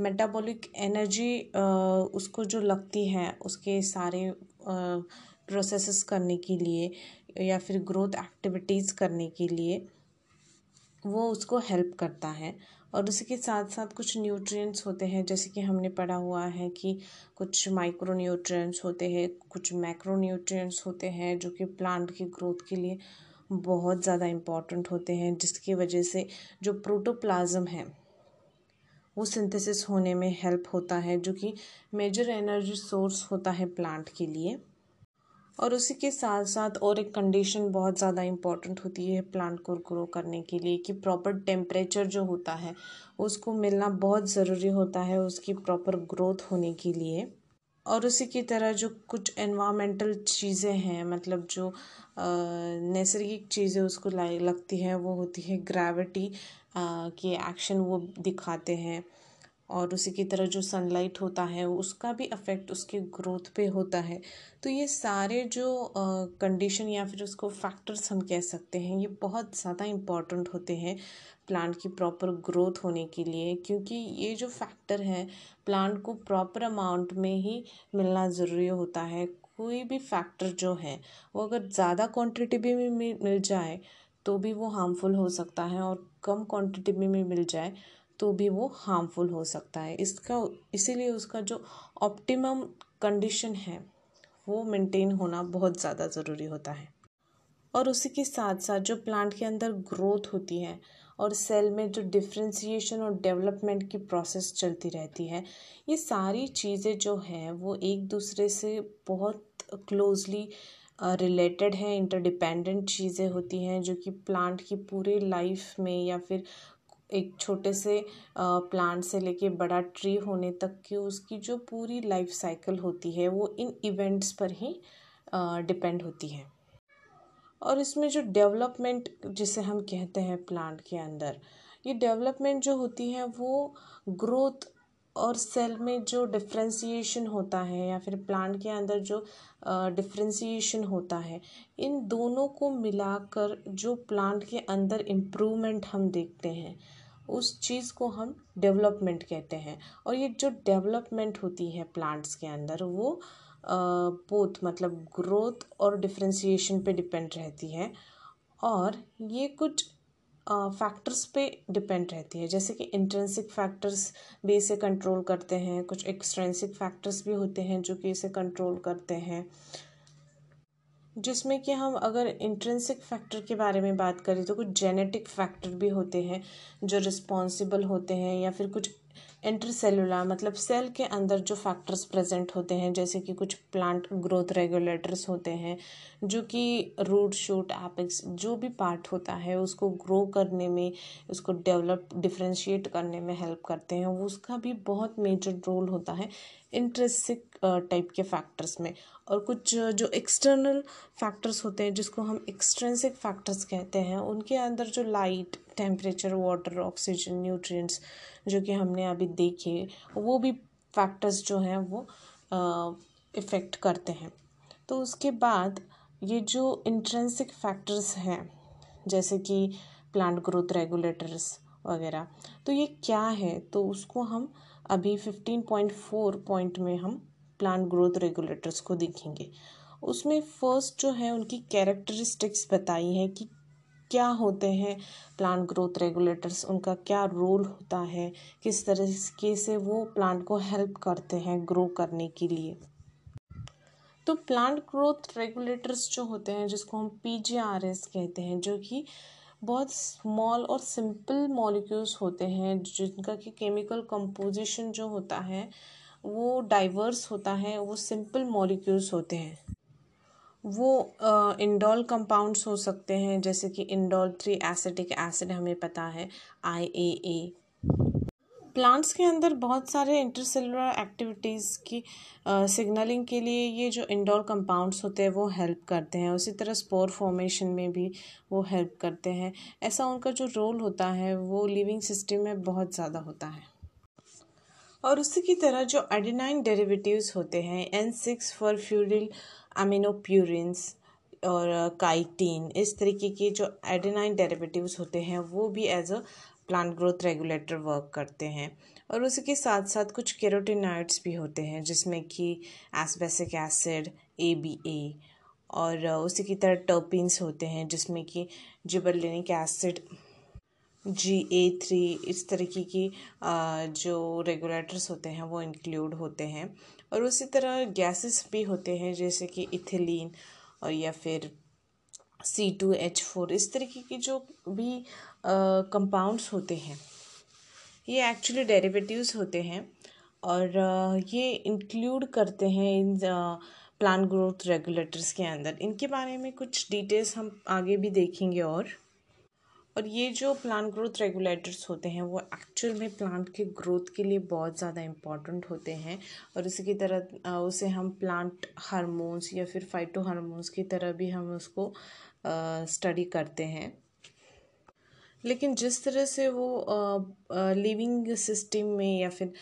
मेटाबॉलिक एनर्जी उसको जो लगती है, उसके सारे प्रोसेसेस करने के लिए या फिर ग्रोथ एक्टिविटीज़ करने के लिए, वो उसको हेल्प करता है। और उसी के साथ साथ कुछ न्यूट्रिएंट्स होते हैं, जैसे कि हमने पढ़ा हुआ है कि कुछ माइक्रो न्यूट्रिएंट्स होते हैं, कुछ मैक्रो न्यूट्रिएंट्स होते हैं, जो कि प्लांट की ग्रोथ के लिए बहुत ज़्यादा इंपॉर्टेंट होते हैं, जिसकी वजह से जो प्रोटोप्लाज्म है, वो सिंथेसिस होने में हेल्प होता है, जो कि मेजर एनर्जी सोर्स होता है प्लांट के लिए। और उसी के साथ साथ और एक कंडीशन बहुत ज़्यादा इंपॉर्टेंट होती है प्लांट को ग्रो करने के लिए कि प्रॉपर टेम्परेचर जो होता है, उसको मिलना बहुत ज़रूरी होता है उसकी प्रॉपर ग्रोथ होने के लिए। और उसी की तरह जो कुछ एनवामेंटल चीज़ें हैं मतलब जो नैसर्गिक चीज़ें उसको लगती हैं, वो होती है ग्रेविटी के एक्शन वो दिखाते हैं। और उसी की तरह जो सनलाइट होता है, उसका भी अफेक्ट उसके ग्रोथ पे होता है। तो ये सारे जो कंडीशन या फिर उसको फैक्टर्स हम कह सकते हैं, ये बहुत ज़्यादा इंपॉर्टेंट होते हैं प्लांट की प्रॉपर ग्रोथ होने के लिए, क्योंकि ये जो फैक्टर है प्लांट को प्रॉपर अमाउंट में ही मिलना ज़रूरी होता है। कोई भी फैक्टर जो है, वो अगर ज़्यादा क्वांटिटी में मिल जाए तो भी वो हार्मफुल हो सकता है और कम क्वांटिटी में मिल जाए तो भी वो हार्मफुल हो सकता है। इसका, इसीलिए उसका जो ऑप्टिमम कंडीशन है, वो मेंटेन होना बहुत ज़्यादा ज़रूरी होता है। और उसी के साथ साथ जो प्लांट के अंदर ग्रोथ होती है और सेल में जो डिफ्रेंसीशन और डेवलपमेंट की प्रोसेस चलती रहती है, ये सारी चीज़ें जो हैं, वो एक दूसरे से बहुत क्लोजली रिलेटेड हैं इंटरडिपेंडेंट चीज़ें होती हैं, जो कि प्लांट की पूरे लाइफ में या फिर एक छोटे से प्लांट से लेके बड़ा ट्री होने तक की उसकी जो पूरी लाइफ साइकिल होती है, वो इन इवेंट्स पर ही डिपेंड होती है। और इसमें जो डेवलपमेंट जिसे हम कहते हैं प्लांट के अंदर, ये डेवलपमेंट जो होती है, वो ग्रोथ और सेल में जो डिफ्रेंसीशन होता है या फिर प्लांट के अंदर जो डिफ्रेंसीशन होता है, इन दोनों को मिलाकर जो प्लांट के अंदर इम्प्रूवमेंट हम देखते हैं, उस चीज़ को हम डेवलपमेंट कहते हैं। और ये जो डेवलपमेंट होती है प्लांट्स के अंदर, वो बोथ मतलब ग्रोथ और डिफ्रेंसीशन पे डिपेंड रहती है। और ये कुछ फैक्टर्स पे डिपेंड रहती है। जैसे कि इंट्रेंसिक फैक्टर्स भी इसे कंट्रोल करते हैं, कुछ एक्सट्रेंसिक फैक्टर्स भी होते हैं जो कि इसे कंट्रोल करते हैं। जिसमें कि हम अगर इंट्रेंसिक फैक्टर के बारे में बात करें तो कुछ जेनेटिक फैक्टर भी होते हैं जो रिस्पॉन्सिबल होते हैं या फिर कुछ इंटरसेलुलर मतलब सेल के अंदर जो फैक्टर्स प्रेजेंट होते हैं, जैसे कि कुछ प्लांट ग्रोथ रेगुलेटर्स होते हैं, जो कि रूट शूट एपिक्स जो भी पार्ट होता है, उसको ग्रो करने में, उसको डेवलप डिफ्रेंशिएट करने में हेल्प करते हैं उसका भी बहुत मेजर रोल होता है। इंट्रेंसिक टाइप के फैक्टर्स में। और कुछ जो एक्सटर्नल फैक्टर्स होते हैं, जिसको हम एक्सट्रेंसिक फैक्टर्स कहते हैं, उनके अंदर जो light temperature water oxygen nutrients जो कि हमने अभी देखे, वो भी फैक्टर्स जो हैं, वो इफ़ेक्ट करते हैं। तो उसके बाद ये जो इंट्रेंसिक फैक्टर्स हैं, जैसे कि प्लांट ग्रोथ रेगुलेटर्स वगैरह तो ये क्या है? तो उसको हम अभी फिफ्टीन पॉइंट फोर पॉइंट में हम प्लांट ग्रोथ रेगुलेटर्स को देखेंगे। उसमें फ़र्स्ट जो है उनकी कैरेक्टरिस्टिक्स बताई हैं कि क्या होते हैं प्लांट ग्रोथ रेगुलेटर्स उनका क्या रोल होता है, किस तरीके से वो प्लांट को हेल्प करते हैं ग्रो करने के लिए। तो प्लांट ग्रोथ रेगुलेटर्स जो होते हैं, जिसको हम पी कहते हैं, जो कि बहुत स्मॉल और सिंपल मॉलिक्यूल्स होते हैं जिनका कि केमिकल कंपोजिशन जो होता है वो डाइवर्स होता है वो सिंपल मॉलिक्यूल्स होते हैं। वो इंडोल uh, कंपाउंड्स हो सकते हैं जैसे कि इंडोल थ्री एसिटिक एसिड हमें पता है आई ए ए प्लांट्स के अंदर बहुत सारे इंटरसेलुलर एक्टिविटीज़ की सिग्नलिंग के लिए ये जो इंडोर कंपाउंड्स होते हैं, वो हेल्प करते हैं। उसी तरह स्पोर फॉर्मेशन में भी वो हेल्प करते हैं। ऐसा उनका जो रोल होता है, वो लिविंग सिस्टम में बहुत ज़्यादा होता है। और उसी की तरह जो एडिनाइन डेरिवेटिव्स होते हैं एन सिक्स फॉर फ्यूरिल अमीनोप्यूरिन्स और काइटीन इस तरीके के जो एडिनाइन डेरिवेटिव्स होते हैं, वो भी as a plant growth regulator work करते हैं और उसी के साथ साथ कुछ केरोटिनाइड्स भी होते हैं, जिसमें कि एसबेसिक एसिड ए बी ए और उसी की तरह टर्पिन्स होते हैं, जिसमें कि जिबरलिनिक एसिड जी ए थ्री इस तरीके की जो रेगुलेटर्स होते हैं, वो इंक्लूड होते हैं। और उसी तरह गैसेस भी होते हैं, जैसे कि इथिलीन और या फिर सी टू एच फोर इस तरीके की जो भी कंपाउंड्स होते हैं। ये एक्चुअली डेरिवेटिव्स होते हैं और ये इंक्लूड करते हैं इन प्लांट ग्रोथ रेगुलेटर्स के अंदर। इनके बारे में कुछ डिटेल्स हम आगे भी देखेंगे और। और ये जो प्लांट ग्रोथ रेगुलेटर्स होते हैं, वो एक्चुअल में प्लांट के ग्रोथ के लिए बहुत ज़्यादा इंपॉर्टेंट होते हैं और इसी की तरह उसे हम प्लांट हार्मोन्स या फिर फाइटो हार्मोन्स की तरह भी हम उसको स्टडी करते हैं। लेकिन जिस तरह से वो लिविंग सिस्टम में या फिर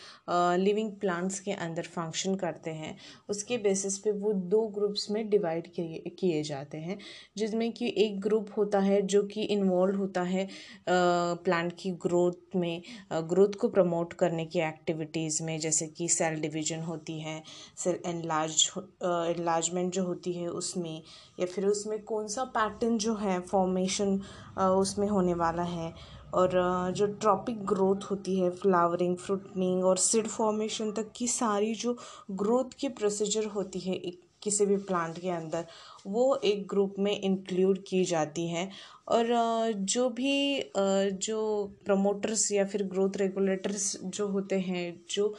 लिविंग प्लांट्स के अंदर फ़ंक्शन करते हैं, उसके बेसिस पे वो दो ग्रुप्स में डिवाइड किए किए जाते हैं, जिसमें कि एक ग्रुप होता है जो कि इन्वॉल्व होता है प्लांट की ग्रोथ में ग्रोथ को प्रमोट करने की एक्टिविटीज़ में, जैसे कि सेल डिवीज़न होती है सेल एनलार्ज एनलार्जमेंट जो होती है उसमें, या फिर उसमें कौन सा पैटर्न जो है फॉर्मेशन उसमें होने वाला है और जो ट्रॉपिक ग्रोथ होती है, फ्लावरिंग, फ्रूटनिंग और सीड फॉर्मेशन तक की सारी जो ग्रोथ की प्रोसीजर होती है एक, किसी भी प्लांट के अंदर, वो एक ग्रुप में इंक्लूड की जाती हैं। और जो भी जो प्रमोटर्स या फिर ग्रोथ रेगुलेटर्स जो होते हैं, जो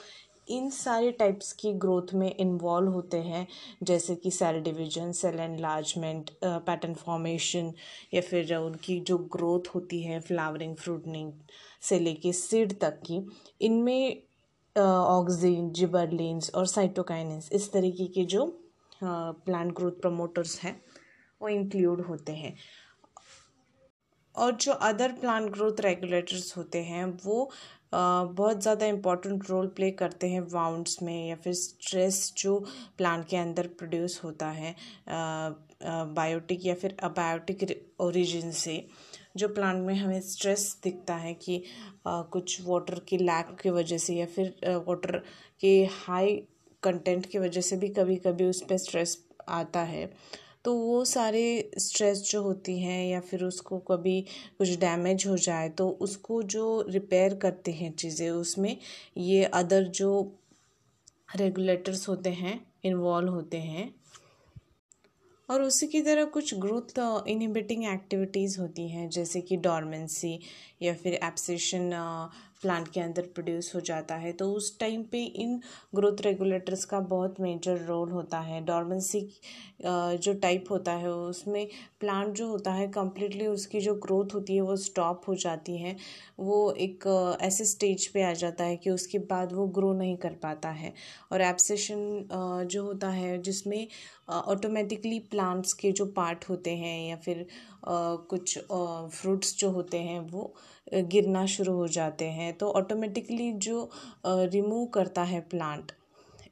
इन सारे टाइप्स की ग्रोथ में इन्वॉल्व होते हैं, जैसे कि cell division cell enlargement pattern formation या फिर उनकी जो ग्रोथ होती है फ्लावरिंग फ्रूटनिंग से लेके सीड तक की, इनमें ऑक्सीन जिबरलिन्स और साइटोकाइनेंस इस तरीके के जो प्लांट ग्रोथ प्रमोटर्स हैं, वो इंक्लूड होते हैं। और जो अदर प्लांट ग्रोथ रेगुलेटर्स होते हैं, वो बहुत ज़्यादा इंपॉर्टेंट रोल प्ले करते हैं वाउंड्स में या फिर स्ट्रेस जो प्लांट के अंदर प्रोड्यूस होता है बायोटिक या फिर अबायोटिक ओरिजिन से जो प्लांट में हमें स्ट्रेस दिखता है कि आ, कुछ वाटर की लैक की वजह से या फिर वाटर के हाई कंटेंट की वजह से भी कभी कभी उस पर स्ट्रेस आता है। तो वो सारे स्ट्रेस जो होती हैं या फिर उसको कभी कुछ डैमेज हो जाए तो उसको जो रिपेयर करते हैं चीज़ें उसमें, ये अदर जो रेगुलेटर्स होते हैं इन्वॉल्व होते हैं। और उसी की तरह कुछ ग्रोथ इनहिबिटिंग एक्टिविटीज़ होती हैं, जैसे कि डॉर्मेंसी या फिर एप्सेशन प्लांट के अंदर प्रोड्यूस हो जाता है तो उस टाइम पे इन ग्रोथ रेगुलेटर्स का बहुत मेजर रोल होता है। डॉर्मेंसी जो टाइप होता है, उसमें प्लांट जो होता है कम्प्लीटली उसकी जो ग्रोथ होती है, वो स्टॉप हो जाती है। वो एक ऐसे स्टेज पे आ जाता है कि उसके बाद वो ग्रो नहीं कर पाता है। और एप्सेशन जो होता है, जिसमें ऑटोमेटिकली प्लांट्स के जो पार्ट होते हैं या फिर कुछ फ्रूट्स जो होते हैं, वो गिरना शुरू हो जाते हैं। तो ऑटोमेटिकली जो रिमूव करता है प्लांट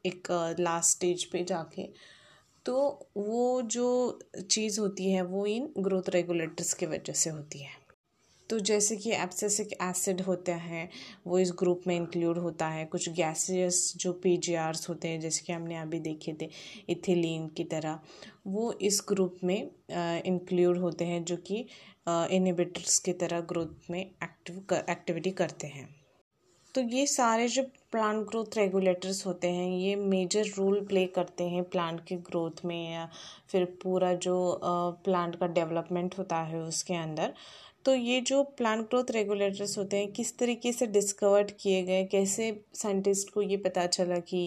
एक लास्ट स्टेज पे जाके तो वो जो चीज़ होती है वो इन ग्रोथ रेगुलेटर्स की वजह से होती है। तो जैसे कि एप्सेसिक एसिड होते हैं, वो इस ग्रुप में इंक्लूड होता है। कुछ गैसियस जो पी होते हैं, जैसे कि हमने अभी देखे थे इथिलीन की तरह, वो इस ग्रुप में इंक्लूड होते हैं, जो कि इनिबिटर्स की तरह ग्रोथ में एक्टिव एक्टिविटी करते हैं। तो ये सारे जो प्लांट ग्रोथ रेगुलेटर्स होते हैं, ये मेजर रोल प्ले करते हैं प्लांट के ग्रोथ में या फिर पूरा जो प्लांट का डेवलपमेंट होता है उसके अंदर। तो ये जो प्लांट ग्रोथ रेगुलेटर्स होते हैं, किस तरीके से डिस्कवर्ड किए गए, कैसे साइंटिस्ट को ये पता चला कि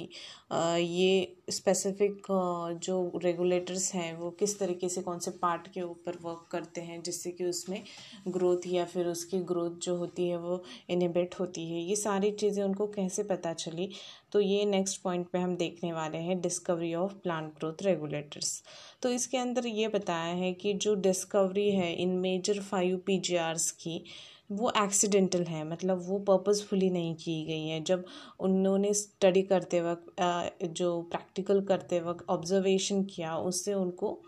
ये स्पेसिफिक जो रेगुलेटर्स हैं, वो किस तरीके से कौन से पार्ट के ऊपर वर्क करते हैं, जिससे कि उसमें ग्रोथ या फिर उसकी ग्रोथ जो होती है, वो इनिबिट होती है। ये सारी चीज़ें उनको कैसे पता चली? तो ये नेक्स्ट पॉइंट पे हम देखने वाले हैं discovery of plant growth regulators तो इसके अंदर ये बताया है कि जो डिस्कवरी है इन मेजर फाइव पी की वो एक्सीडेंटल है मतलब वो पर्पसफुली नहीं की गई है। जब उन्होंने स्टडी करते वक्त जो प्रैक्टिकल करते वक्त ऑब्जर्वेशन किया, उससे उनको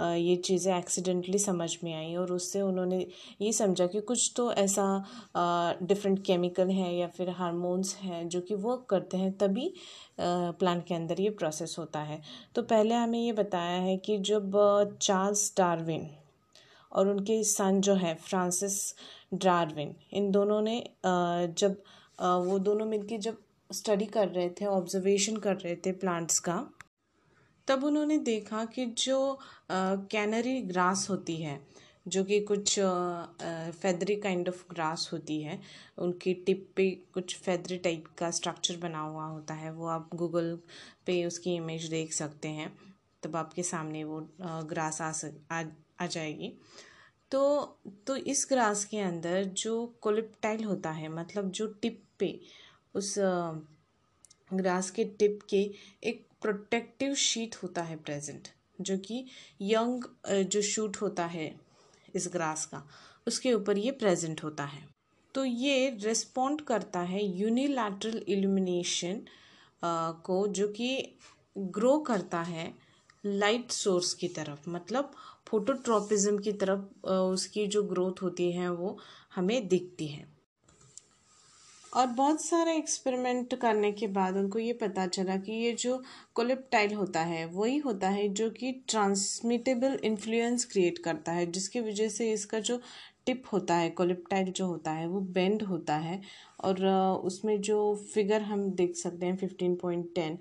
ये चीज़ें एक्सीडेंटली समझ में आई और उससे उन्होंने ये समझा कि कुछ तो ऐसा डिफरेंट केमिकल है या फिर हार्मोन्स हैं जो कि वर्क करते हैं तभी प्लांट के अंदर ये प्रोसेस होता है। तो पहले हमें ये बताया है कि जब चार्ल्स डार्विन और उनके सन जो है, फ्रांसिस डार्विन इन दोनों ने जब वो दोनों मिलकर जब स्टडी कर रहे थे ऑब्जर्वेशन कर रहे थे प्लांट्स का तब उन्होंने देखा कि जो कैनरी ग्रास होती है जो कि कुछ फेदरी काइंड ऑफ़ ग्रास होती है उनकी टिप पे कुछ फेदरी टाइप का स्ट्रक्चर बना हुआ होता है वो आप गूगल पे उसकी इमेज देख सकते हैं तब आपके सामने वो ग्रास आ सक आ, आ जाएगी। तो तो इस ग्रास के अंदर जो कोलिप्टाइल होता है मतलब जो टिप पे, उस ग्रास के टिप के एक प्रोटेक्टिव शीट होता है प्रेजेंट, जो कि यंग जो शूट होता है इस ग्रास का, उसके ऊपर ये प्रेजेंट होता है। तो ये रिस्पॉन्ड करता है यूनिलैटरल इल्यूमिनेशन को जो कि ग्रो करता है लाइट सोर्स की तरफ़ मतलब फोटोट्रोपिज्म की तरफ़ उसकी जो ग्रोथ होती है वो हमें दिखती है। और बहुत सारे एक्सपेरिमेंट करने के बाद उनको ये पता चला कि ये जो कोलिप्टाइल होता है, वही होता है जो कि ट्रांसमिटेबल इन्फ्लुएंस क्रिएट करता है, जिसकी वजह से इसका जो टिप होता है कोलिप्टाइल जो होता है, वो बेंड होता है। और उसमें जो फिगर हम देख सकते हैं फिफ्टीन पॉइंट टेन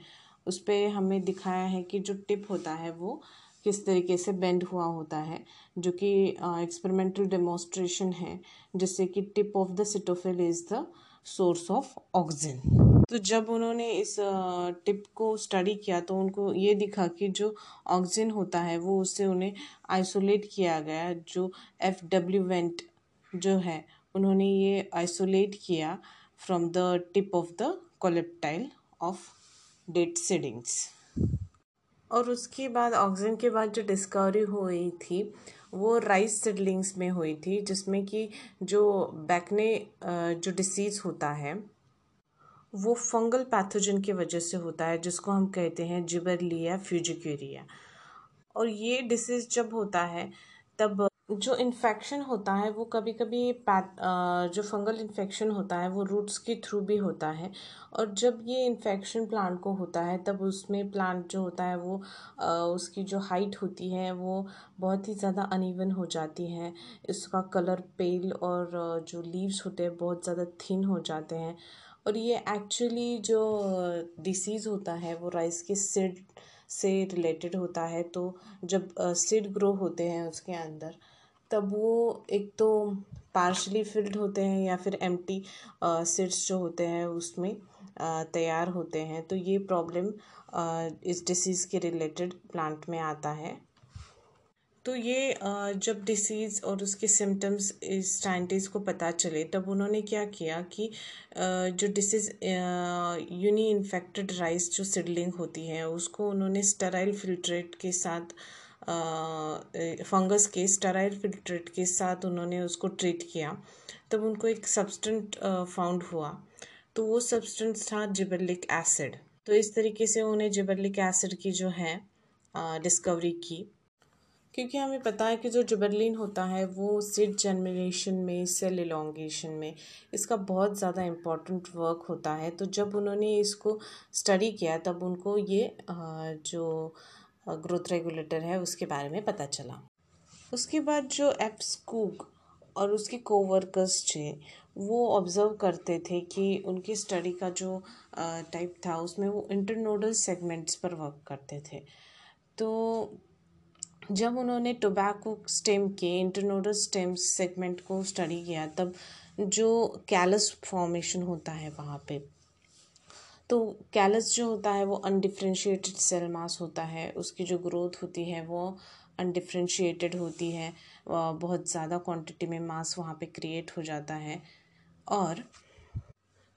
उस पर हमें दिखाया है कि जो टिप होता है वो किस तरीके से बेंड हुआ होता है, जो कि एक्सपेरिमेंटल डेमोस्ट्रेशन है, जिससे कि tip of the cytophil is the source of oxygen तो जब उन्होंने इस टिप को स्टडी किया तो उनको ये दिखा कि जो ऑक्सीजन होता है, वो उससे उन्हें आइसोलेट किया गया, जो एफ़ डब्ल्यू वेंट जो है, उन्होंने ये आइसोलेट किया from the tip of the coleoptile of date seedlings. और उसके बाद ऑक्सीजन के बाद जो डिस्कवरी हुई थी, वो राइस सिडलिंग्स में हुई थी, जिसमें कि जो बैकने जो डिसीज़ होता है, वो फंगल पैथोजन की वजह से होता है, जिसको हम कहते हैं जिबरलिया फ्यूजिक्यूरिया और ये डिसीज़ जब होता है, तब जो इन्फेक्शन होता है, वो कभी कभी जो फंगल इन्फेक्शन होता है, वो रूट्स के थ्रू भी होता है। और जब ये इन्फेक्शन प्लांट को होता है, तब उसमें प्लांट जो होता है, वो उसकी जो हाइट होती है, वो बहुत ही ज़्यादा अनइवन हो जाती है। इसका कलर पेल और जो लीव्स होते हैं, बहुत ज़्यादा थिन हो जाते हैं। और ये एक्चुअली जो डिसीज़ होता है, वो राइस के सिड से रिलेटेड होता है। तो जब सिड ग्रो होते हैं उसके अंदर तब वो एक तो पार्शली फिल्ड होते हैं या फिर एम्प्टी सीड्स जो होते हैं उसमें तैयार होते हैं। तो ये प्रॉब्लम इस डिसीज़ के रिलेटेड प्लांट में आता है। तो ये जब डिसीज़ और उसके सिम्टम्स इस साइंटिस्ट को पता चले, तब उन्होंने क्या किया कि जो डिसीज़ यूनी इन्फेक्टेड राइस जो सिडलिंग होती है, उसको उन्होंने स्टराइल फिल्ट्रेट के साथ फंगस के स्टराइल फिल्ट्रेट के साथ उन्होंने उसको ट्रीट किया। तब उनको एक सब्सटेंट फाउंड हुआ। तो वो सब्सटेंस था जिबरलिक एसिड तो इस तरीके से उन्हें जिबरलिक एसिड की जो है डिस्कवरी की। क्योंकि हमें पता है कि जो जुबरलिन होता है, वो सीड जर्मिनेशन में सेल इलोंगेशन में, इसका बहुत ज़्यादा इम्पोर्टेंट वर्क होता है। तो जब उन्होंने इसको स्टडी किया, तब उनको ये जो ग्रोथ रेगुलेटर है, उसके बारे में पता चला। उसके बाद जो एप्सकूक और उसके कोवर्कर्स थे, वो ऑब्ज़र्व करते थे कि उनकी स्टडी का जो टाइप था, उसमें वो इंटरनोडल सेगमेंट्स पर वर्क करते थे। तो जब उन्होंने टोबैको स्टेम के इंटरनोडल स्टेम सेगमेंट को स्टडी किया, तब जो कैलस फॉर्मेशन होता है वहाँ पे तो कैलस जो होता है, वो अनडिफ्रेंशिएटेड सेल मास होता है। उसकी जो ग्रोथ होती है, वो अनडिफ्रेंशिएटेड होती है। बहुत ज़्यादा क्वांटिटी में मास वहाँ पे क्रिएट हो जाता है। और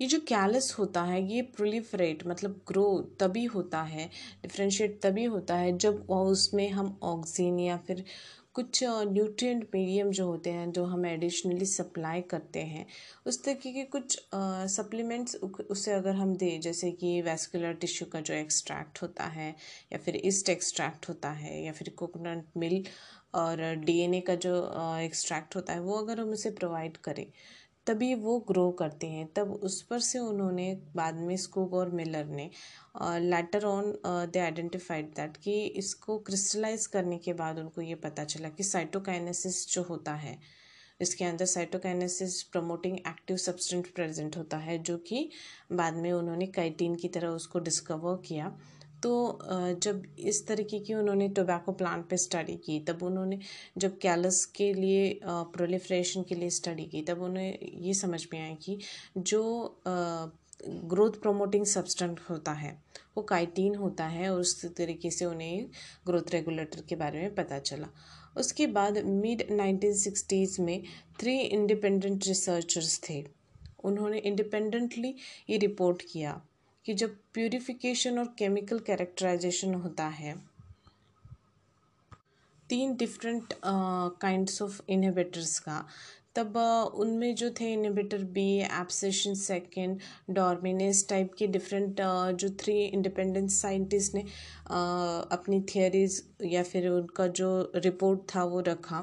ये जो कैलस होता है, ये प्रोलिफरेट मतलब ग्रो तभी होता है डिफ्रेंशिएट तभी होता है जब उसमें हम ऑक्सीजन या फिर कुछ न्यूट्रिएंट मीडियम जो होते हैं, जो हम एडिशनली सप्लाई करते हैं, उस तरीके के कुछ सप्लीमेंट्स उसे अगर हम दें, जैसे कि वेस्कुलर टिश्यू का जो एक्सट्रैक्ट होता है, या फिर ईस्ट एक्सट्रैक्ट होता है, या फिर कोकोनट मिल्क और डीएनए का जो एक्सट्रैक्ट होता है, वो अगर हम उसे प्रोवाइड करें तभी वो ग्रो करते हैं। तब उस पर से उन्होंने बाद में स्कूग और मिलर ने later on they identified that कि इसको क्रिस्टलाइज करने के बाद उनको ये पता चला कि साइटोकाइनेसिस जो होता है, इसके अंदर cytokinesis promoting active substance present होता है, जो कि बाद में उन्होंने काइटिन की तरह उसको डिस्कवर किया। तो जब इस तरीके की उन्होंने टोबैको प्लांट पे स्टडी की, तब उन्होंने, जब कैलस के लिए प्रोलिफ्रेशन के लिए स्टडी की, तब उन्हें ये समझ में आया कि जो ग्रोथ प्रोमोटिंग सब्सटेंट होता है, वो काइटीन होता है और उस तरीके से उन्हें ग्रोथ रेगुलेटर के बारे में पता चला। उसके बाद मिड नाइनटीन सिक्सटीज़ में थ्री इंडिपेंडेंट रिसर्चर्स थे। उन्होंने इंडिपेंडेंटली ये रिपोर्ट किया। कि जब प्यूरिफिकेशन और केमिकल कैरेक्टराइजेशन होता है, तीन डिफरेंट काइंड्स ऑफ़ इनहिबिटर्स का, तब उनमें जो थे inhibitor B abscisin second dormins type के डिफरेंट जो थ्री इंडिपेंडेंट साइंटिस्ट ने अपनी थियरीज या फिर उनका जो रिपोर्ट था वो रखा।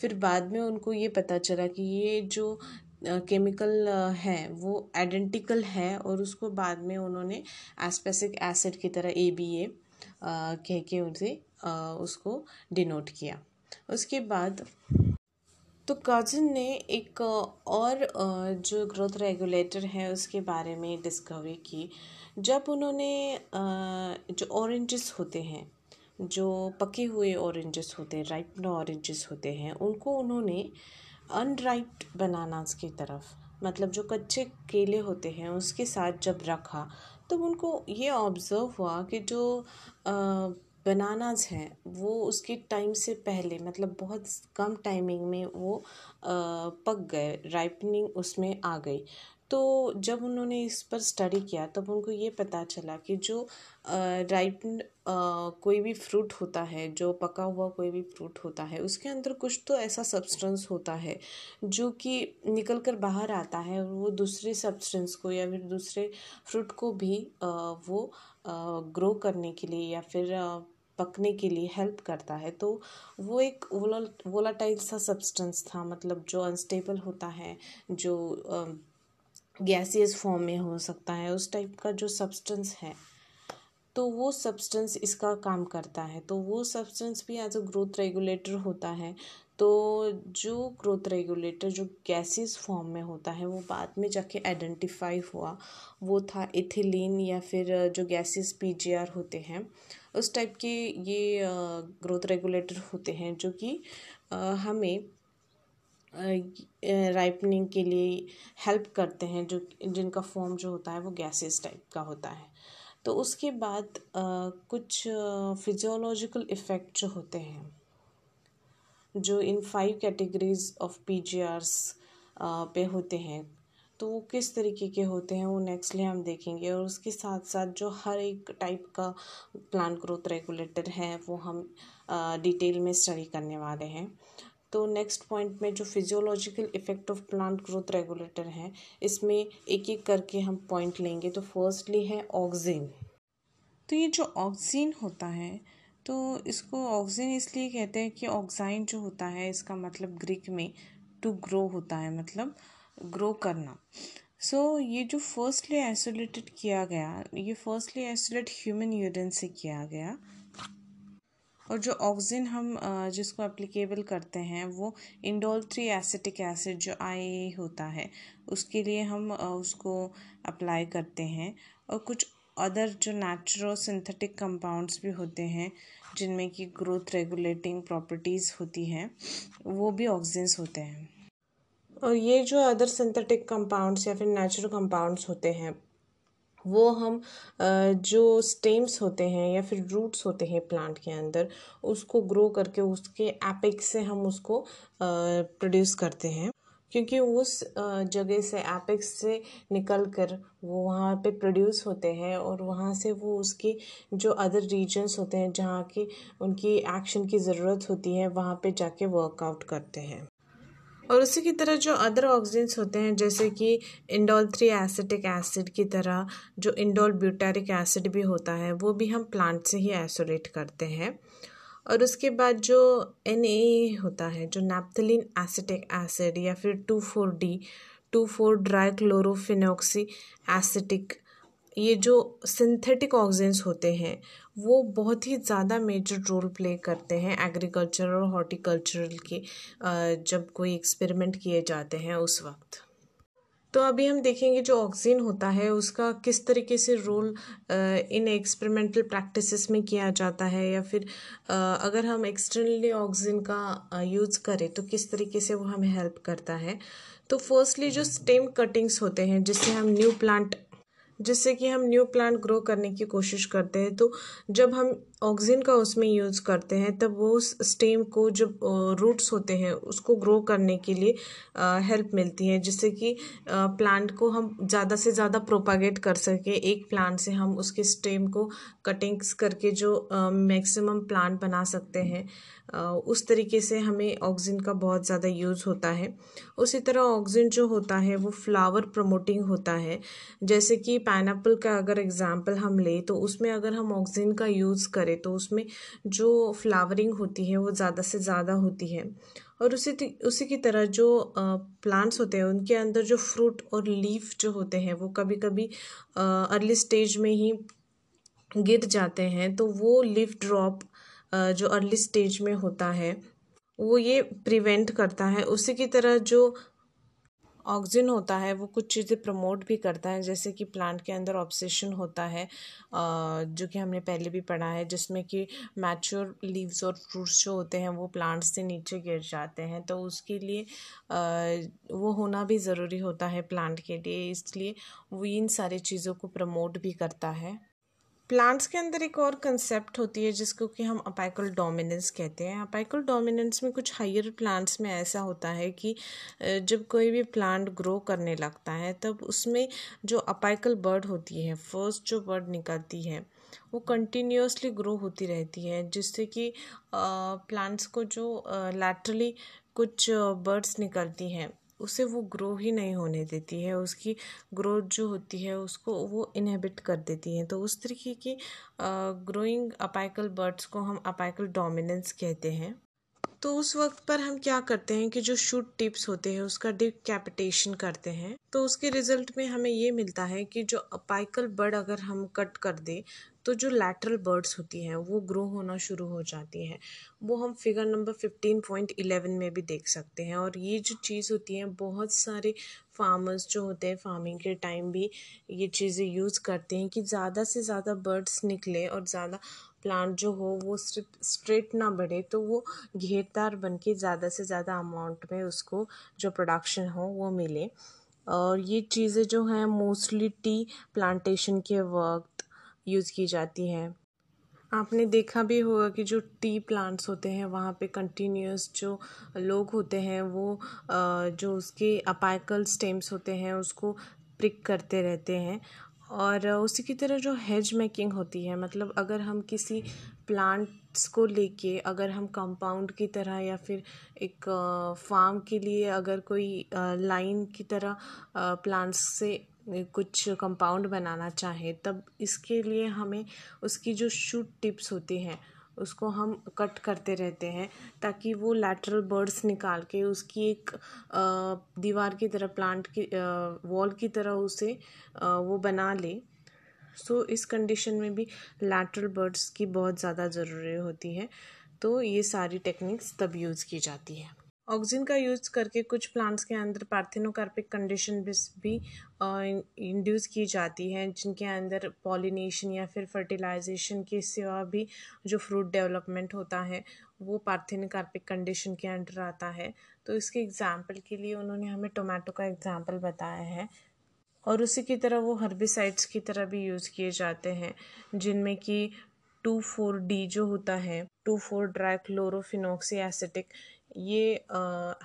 फिर बाद में उनको ये पता चला कि ये जो केमिकल है, वो आइडेंटिकल है और उसको बाद में उन्होंने एस्पेसिक एसिड की तरह ए बी ए कह के उसे उसको डिनोट किया। उसके बाद तो कजिन ने एक और जो ग्रोथ रेगुलेटर है उसके बारे में डिस्कवरी की, जब उन्होंने जो ऑरेंजेस होते हैं, जो पके हुए ऑरेंजेस होते हैं राइप ऑरेंजेस होते हैं, उनको उन्होंने अनराइप्ड बनानास की तरफ़। मतलब जो कच्चे केले होते हैं, उसके साथ जब रखा तो उनको ये ऑब्ज़र्व हुआ कि जो बनानाज हैं, वो उसके टाइम से पहले मतलब बहुत कम टाइमिंग में वो पक गए राइपनिंग उसमें आ गई। तो जब उन्होंने इस पर स्टडी किया, तब उनको ये पता चला कि जो राइप कोई भी फ्रूट होता है, जो पका हुआ कोई भी फ्रूट होता है, उसके अंदर कुछ तो ऐसा सब्सटेंस होता है, जो कि निकल कर बाहर आता है और वो दूसरे सब्सटेंस को या फिर दूसरे फ्रूट को भी वो ग्रो करने के लिए या फिर पकने के लिए हेल्प करता है। तो वो एक वोला वोलाटाइल सा सब्सटेंस था मतलब जो अनस्टेबल होता है, जो गैसियस फॉर्म में हो सकता है, उस टाइप का जो सब्सटेंस है तो वो सब्सटेंस इसका काम करता है। तो वो सब्सटेंस भी एज अ ग्रोथ रेगुलेटर होता है तो जो ग्रोथ रेगुलेटर जो गैसेस फॉर्म में होता है, वो बाद में जाके आइडेंटिफाई हुआ, वो था इथिलीन या फिर जो गैसेस पीजीआर होते हैं, उस टाइप के ये ग्रोथ रेगुलेटर होते हैं, जो कि हमें राइपनिंग के लिए हेल्प करते हैं, जो, जिनका फॉर्म जो होता है वो गैसेस टाइप का होता है। तो उसके बाद कुछ फिजियोलॉजिकल इफ़ेक्ट जो होते हैं, जो इन फाइव कैटेगरीज ऑफ़ पी पे होते हैं तो वो किस तरीके के होते हैं वो नेक्स्टली हम देखेंगे। और उसके साथ साथ जो हर एक टाइप का प्लांट ग्रोथ रेगुलेटर है, वो हम डिटेल में स्टडी करने वाले हैं। तो नेक्स्ट पॉइंट में जो physiological effect of plant growth regulator है इसमें एक एक करके हम पॉइंट लेंगे। तो फर्स्टली है ऑक्सीन तो ये जो ऑक्सीन होता है तो इसको ऑक्सीन इसलिए कहते हैं कि ऑक्साइन जो होता है इसका मतलब ग्रीक में टू ग्रो होता है मतलब ग्रो करना। सो so, ये जो फर्स्टली आइसोलेटेड किया गया ये फर्स्टली आइसोलेट ह्यूमन यूरिन से किया गया। और जो ऑक्सीजन हम जिसको एप्लीकेबल करते हैं, वो इंडोल थ्री एसिटिक एसिड जो आई होता है, उसके लिए हम उसको अप्लाई करते हैं। और कुछ अदर जो नेचुरल सिंथेटिक कंपाउंड्स भी होते हैं, जिनमें कि ग्रोथ रेगुलेटिंग प्रॉपर्टीज़ होती हैं, वो भी ऑक्सीजन्स होते हैं। और ये जो अदर सिंथेटिक कंपाउंड्स या फिर नेचुरल कंपाउंड्स होते हैं वो हम जो स्टेम्स होते हैं या फिर रूट्स होते हैं प्लांट के अंदर, उसको ग्रो करके उसके एपिक्स से हम उसको प्रोड्यूस करते हैं। क्योंकि उस जगह से एपिक्स से निकल कर वो वहाँ पे प्रोड्यूस होते हैं और वहाँ से वो उसके जो अदर रीजन्स होते हैं, जहाँ की उनकी एक्शन की ज़रूरत होती है, वहाँ पे जाके वर्कआउट करते हैं। और उसी की तरह जो अदर ऑक्सीजन्स होते हैं, जैसे कि इंडोल थ्री एसिटिक एसिड की तरह, जो इंडोल ब्यूटारिक एसिड भी होता है, वो भी हम प्लांट से ही आइसोलेट करते हैं। और उसके बाद जो एन ए होता है, जो नैप्थलिन एसिटिक एसिड या फिर two four D two four di chlorophenoxy acetic ये जो सिंथेटिक ऑक्सीजन्स होते हैं वो बहुत ही ज़्यादा मेजर रोल प्ले करते हैं एग्रीकल्चर और हॉर्टिकल्चरल के जब कोई एक्सपेरिमेंट किए जाते हैं उस वक्त। तो अभी हम देखेंगे जो ऑक्सीजन होता है, उसका किस तरीके से रोल इन एक्सपेरिमेंटल प्रैक्टिसेस में किया जाता है या फिर अगर हम एक्सटर्नली ऑक्सीजन का यूज़ करें तो किस तरीके से वो हमें हेल्प करता है। तो फर्स्टली जो स्टेम कटिंग्स होते हैं, जिससे हम न्यू प्लांट जिससे कि हम न्यू प्लांट ग्रो करने की कोशिश करते हैं। तो जब हम ऑक्सीजन का उसमें यूज़ करते हैं, तब वो उस स्टेम को जो रूट्स होते हैं, उसको ग्रो करने के लिए हेल्प मिलती है, जिससे कि प्लांट को हम ज़्यादा से ज़्यादा प्रोपागेट कर सकें। एक प्लांट से हम उसके स्टेम को कटिंग्स करके जो मैक्सिमम प्लांट बना सकते हैं उस तरीके से हमें ऑक्सीजन का बहुत ज़्यादा यूज़ होता है। उसी तरह ऑक्सीजन जो होता है, वो फ्लावर प्रमोटिंग होता है। जैसे कि पाइनएप्पल का अगर एग्ज़ाम्पल हम लें तो उसमें अगर हम ऑक्सीजन का यूज़ करें तो उसमें जो फ्लावरिंग होती है, वो ज़्यादा से ज़्यादा होती है। और उसी उसी की तरह जो प्लांट्स होते हैं, उनके अंदर जो फ्रूट और लीफ जो होते हैं, वो कभी कभी अर्ली स्टेज में ही गिर जाते हैं तो वो लीफ ड्रॉप जो अर्ली स्टेज में होता है, वो ये प्रिवेंट करता है। उसी की तरह जो ऑक्सीजन होता है, वो कुछ चीज़ें प्रमोट भी करता है, जैसे कि प्लांट के अंदर ऑब्सेशन होता है जो कि हमने पहले भी पढ़ा है, जिसमें कि मैच्योर लीव्स और फ्रूट्स जो होते हैं, वो प्लांट्स से नीचे गिर जाते हैं। तो उसके लिए वो होना भी ज़रूरी होता है प्लांट के लिए, इसलिए वो इन सारी चीज़ों को प्रमोट भी करता है। प्लांट्स के अंदर एक और कंसेप्ट होती है जिसको कि हम अपाइकल डोमिनेंस कहते हैं। अपाइकल डोमिनेंस में कुछ हायर प्लांट्स में ऐसा होता है कि जब कोई भी प्लांट ग्रो करने लगता है, तब उसमें जो अपाइकल बर्ड होती है फ़र्स्ट जो बर्ड निकलती है, वो कंटिन्यूसली ग्रो होती रहती है, जिससे कि प्लांट्स को जो लैटरली कुछ बर्ड्स निकलती हैं। उसे वो ग्रो ही नहीं होने देती है, उसकी ग्रोथ जो होती है उसको वो इनहेबिट कर देती है। तो उस तरीके की ग्रोइंग अपाइकल बर्ड्स को हम अपाइकल डोमिनेंस कहते हैं। तो उस वक्त पर हम क्या करते हैं कि जो शूट टिप्स होते हैं, उसका डिकैपिटेशन करते हैं। तो उसके रिज़ल्ट में हमें ये मिलता है कि जो अपाइकल बर्ड अगर हम कट कर दें तो जो लैटरल बर्ड्स होती हैं, वो ग्रो होना शुरू हो जाती हैं। वो हम figure number fifteen point eleven में भी देख सकते हैं। और ये जो चीज़ होती है, बहुत सारे फार्मर्स जो होते हैं फ़ार्मिंग के टाइम भी ये चीज़ें यूज़ करते हैं कि ज़्यादा से ज़्यादा बर्ड्स निकले और ज़्यादा प्लांट जो हो, वो स्ट्रेट ना बढ़े तो वो घेरदार बन के ज़्यादा से ज़्यादा अमाउंट में उसको जो प्रोडक्शन हो, वो मिले। और ये चीज़ें जो हैं मोस्टली टी प्लांटेशन के वक्त यूज़ की जाती हैं। आपने देखा भी होगा कि जो टी प्लांट्स होते हैं, वहाँ पे कंटिन्यूस जो लोग होते हैं, वो जो उसके अपाइकल स्टेम्स होते हैं, उसको प्रिक करते रहते हैं। और उसी की तरह जो हेज मेकिंग होती है मतलब अगर हम किसी प्लांट्स को लेके अगर हम कंपाउंड की तरह या फिर एक फार्म के लिए अगर कोई लाइन की तरह प्लांट्स से कुछ कंपाउंड बनाना चाहे, तब इसके लिए हमें उसकी जो शूट टिप्स होती हैं उसको हम कट करते रहते हैं ताकि वो लैटरल बर्ड्स निकाल के उसकी एक दीवार की तरह प्लांट की वॉल की तरह उसे वो बना ले। सो इस कंडीशन में भी लैटरल बर्ड्स की बहुत ज़्यादा ज़रूरी होती है। तो ये सारी टेक्निक्स तब यूज़ की जाती है। ऑक्सीजन का यूज़ करके कुछ प्लांट्स के अंदर पार्थिनोकार्पिक कंडीशन भी इंड्यूस की जाती है, जिनके अंदर पॉलिनेशन या फिर फर्टिलाइजेशन के सिवा भी जो फ्रूट डेवलपमेंट होता है, वो पार्थिनोकार्पिक कंडीशन के अंडर आता है। तो इसके एग्ज़ाम्पल के लिए उन्होंने हमें टोमेटो का एग्ज़ाम्पल बताया है और उसी की तरह वो हर्बिसाइड्स की तरह भी यूज़ किए जाते हैं, जिनमें कि टू फोर डी जो होता है two four di chlorophenoxy acetic ये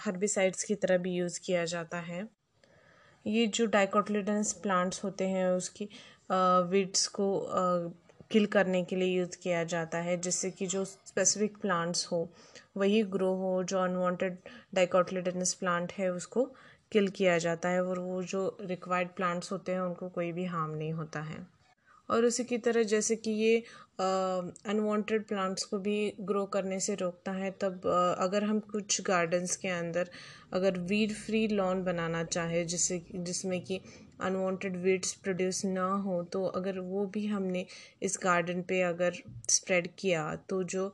हर्बिसाइड्स की तरह भी यूज़ किया जाता है। ये जो डाइकोटलिडन्स प्लांट्स होते हैं, उसकी वीड्स को किल करने के लिए यूज़ किया जाता है, जिससे कि जो स्पेसिफिक प्लांट्स हो, वही ग्रो हो, जो अनवांटेड डाइकोटलिडनस प्लांट है, उसको किल किया जाता है, और वो जो रिक्वायर्ड प्लांट्स होते हैं, उनको कोई भी हार्म नहीं होता है। और उसी की तरह जैसे कि ये अनवांटेड uh, प्लांट्स को भी ग्रो करने से रोकता है तब uh, अगर हम कुछ गार्डन्स के अंदर अगर वीड फ्री लॉन बनाना चाहे जिससे जिसमें कि अनवांटेड वीड्स प्रोड्यूस ना हो तो अगर वो भी हमने इस गार्डन पे अगर स्प्रेड किया तो जो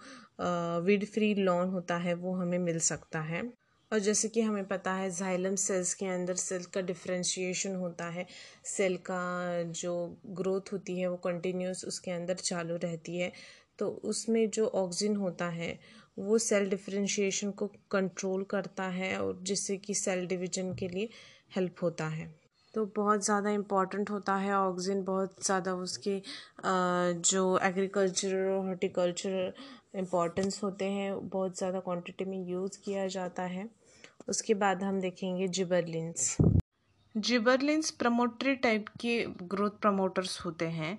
वीड फ्री लॉन होता है वो हमें मिल सकता है। और जैसे कि हमें पता है जाइलम सेल्स के अंदर सेल का डिफ्रेंशिएशन होता है। सेल का जो ग्रोथ होती है वो कंटिन्यूस उसके अंदर चालू रहती है। तो उसमें जो ऑक्सीजन होता है, वो सेल डिफ्रेंशिएशन को कंट्रोल करता है और जिससे कि सेल डिवीज़न के लिए हेल्प होता है। तो बहुत ज़्यादा इंपॉर्टेंट होता है ऑक्सीजन बहुत ज़्यादा उसके जो एग्रीकल्चर और हॉर्टिकल्चर इम्पॉर्टेंस होते हैं, बहुत ज़्यादा क्वांटिटी में यूज़ किया जाता है। उसके बाद हम देखेंगे जिबरलिन्स जिबरलिन्स प्रमोटरी टाइप के ग्रोथ प्रमोटर्स होते हैं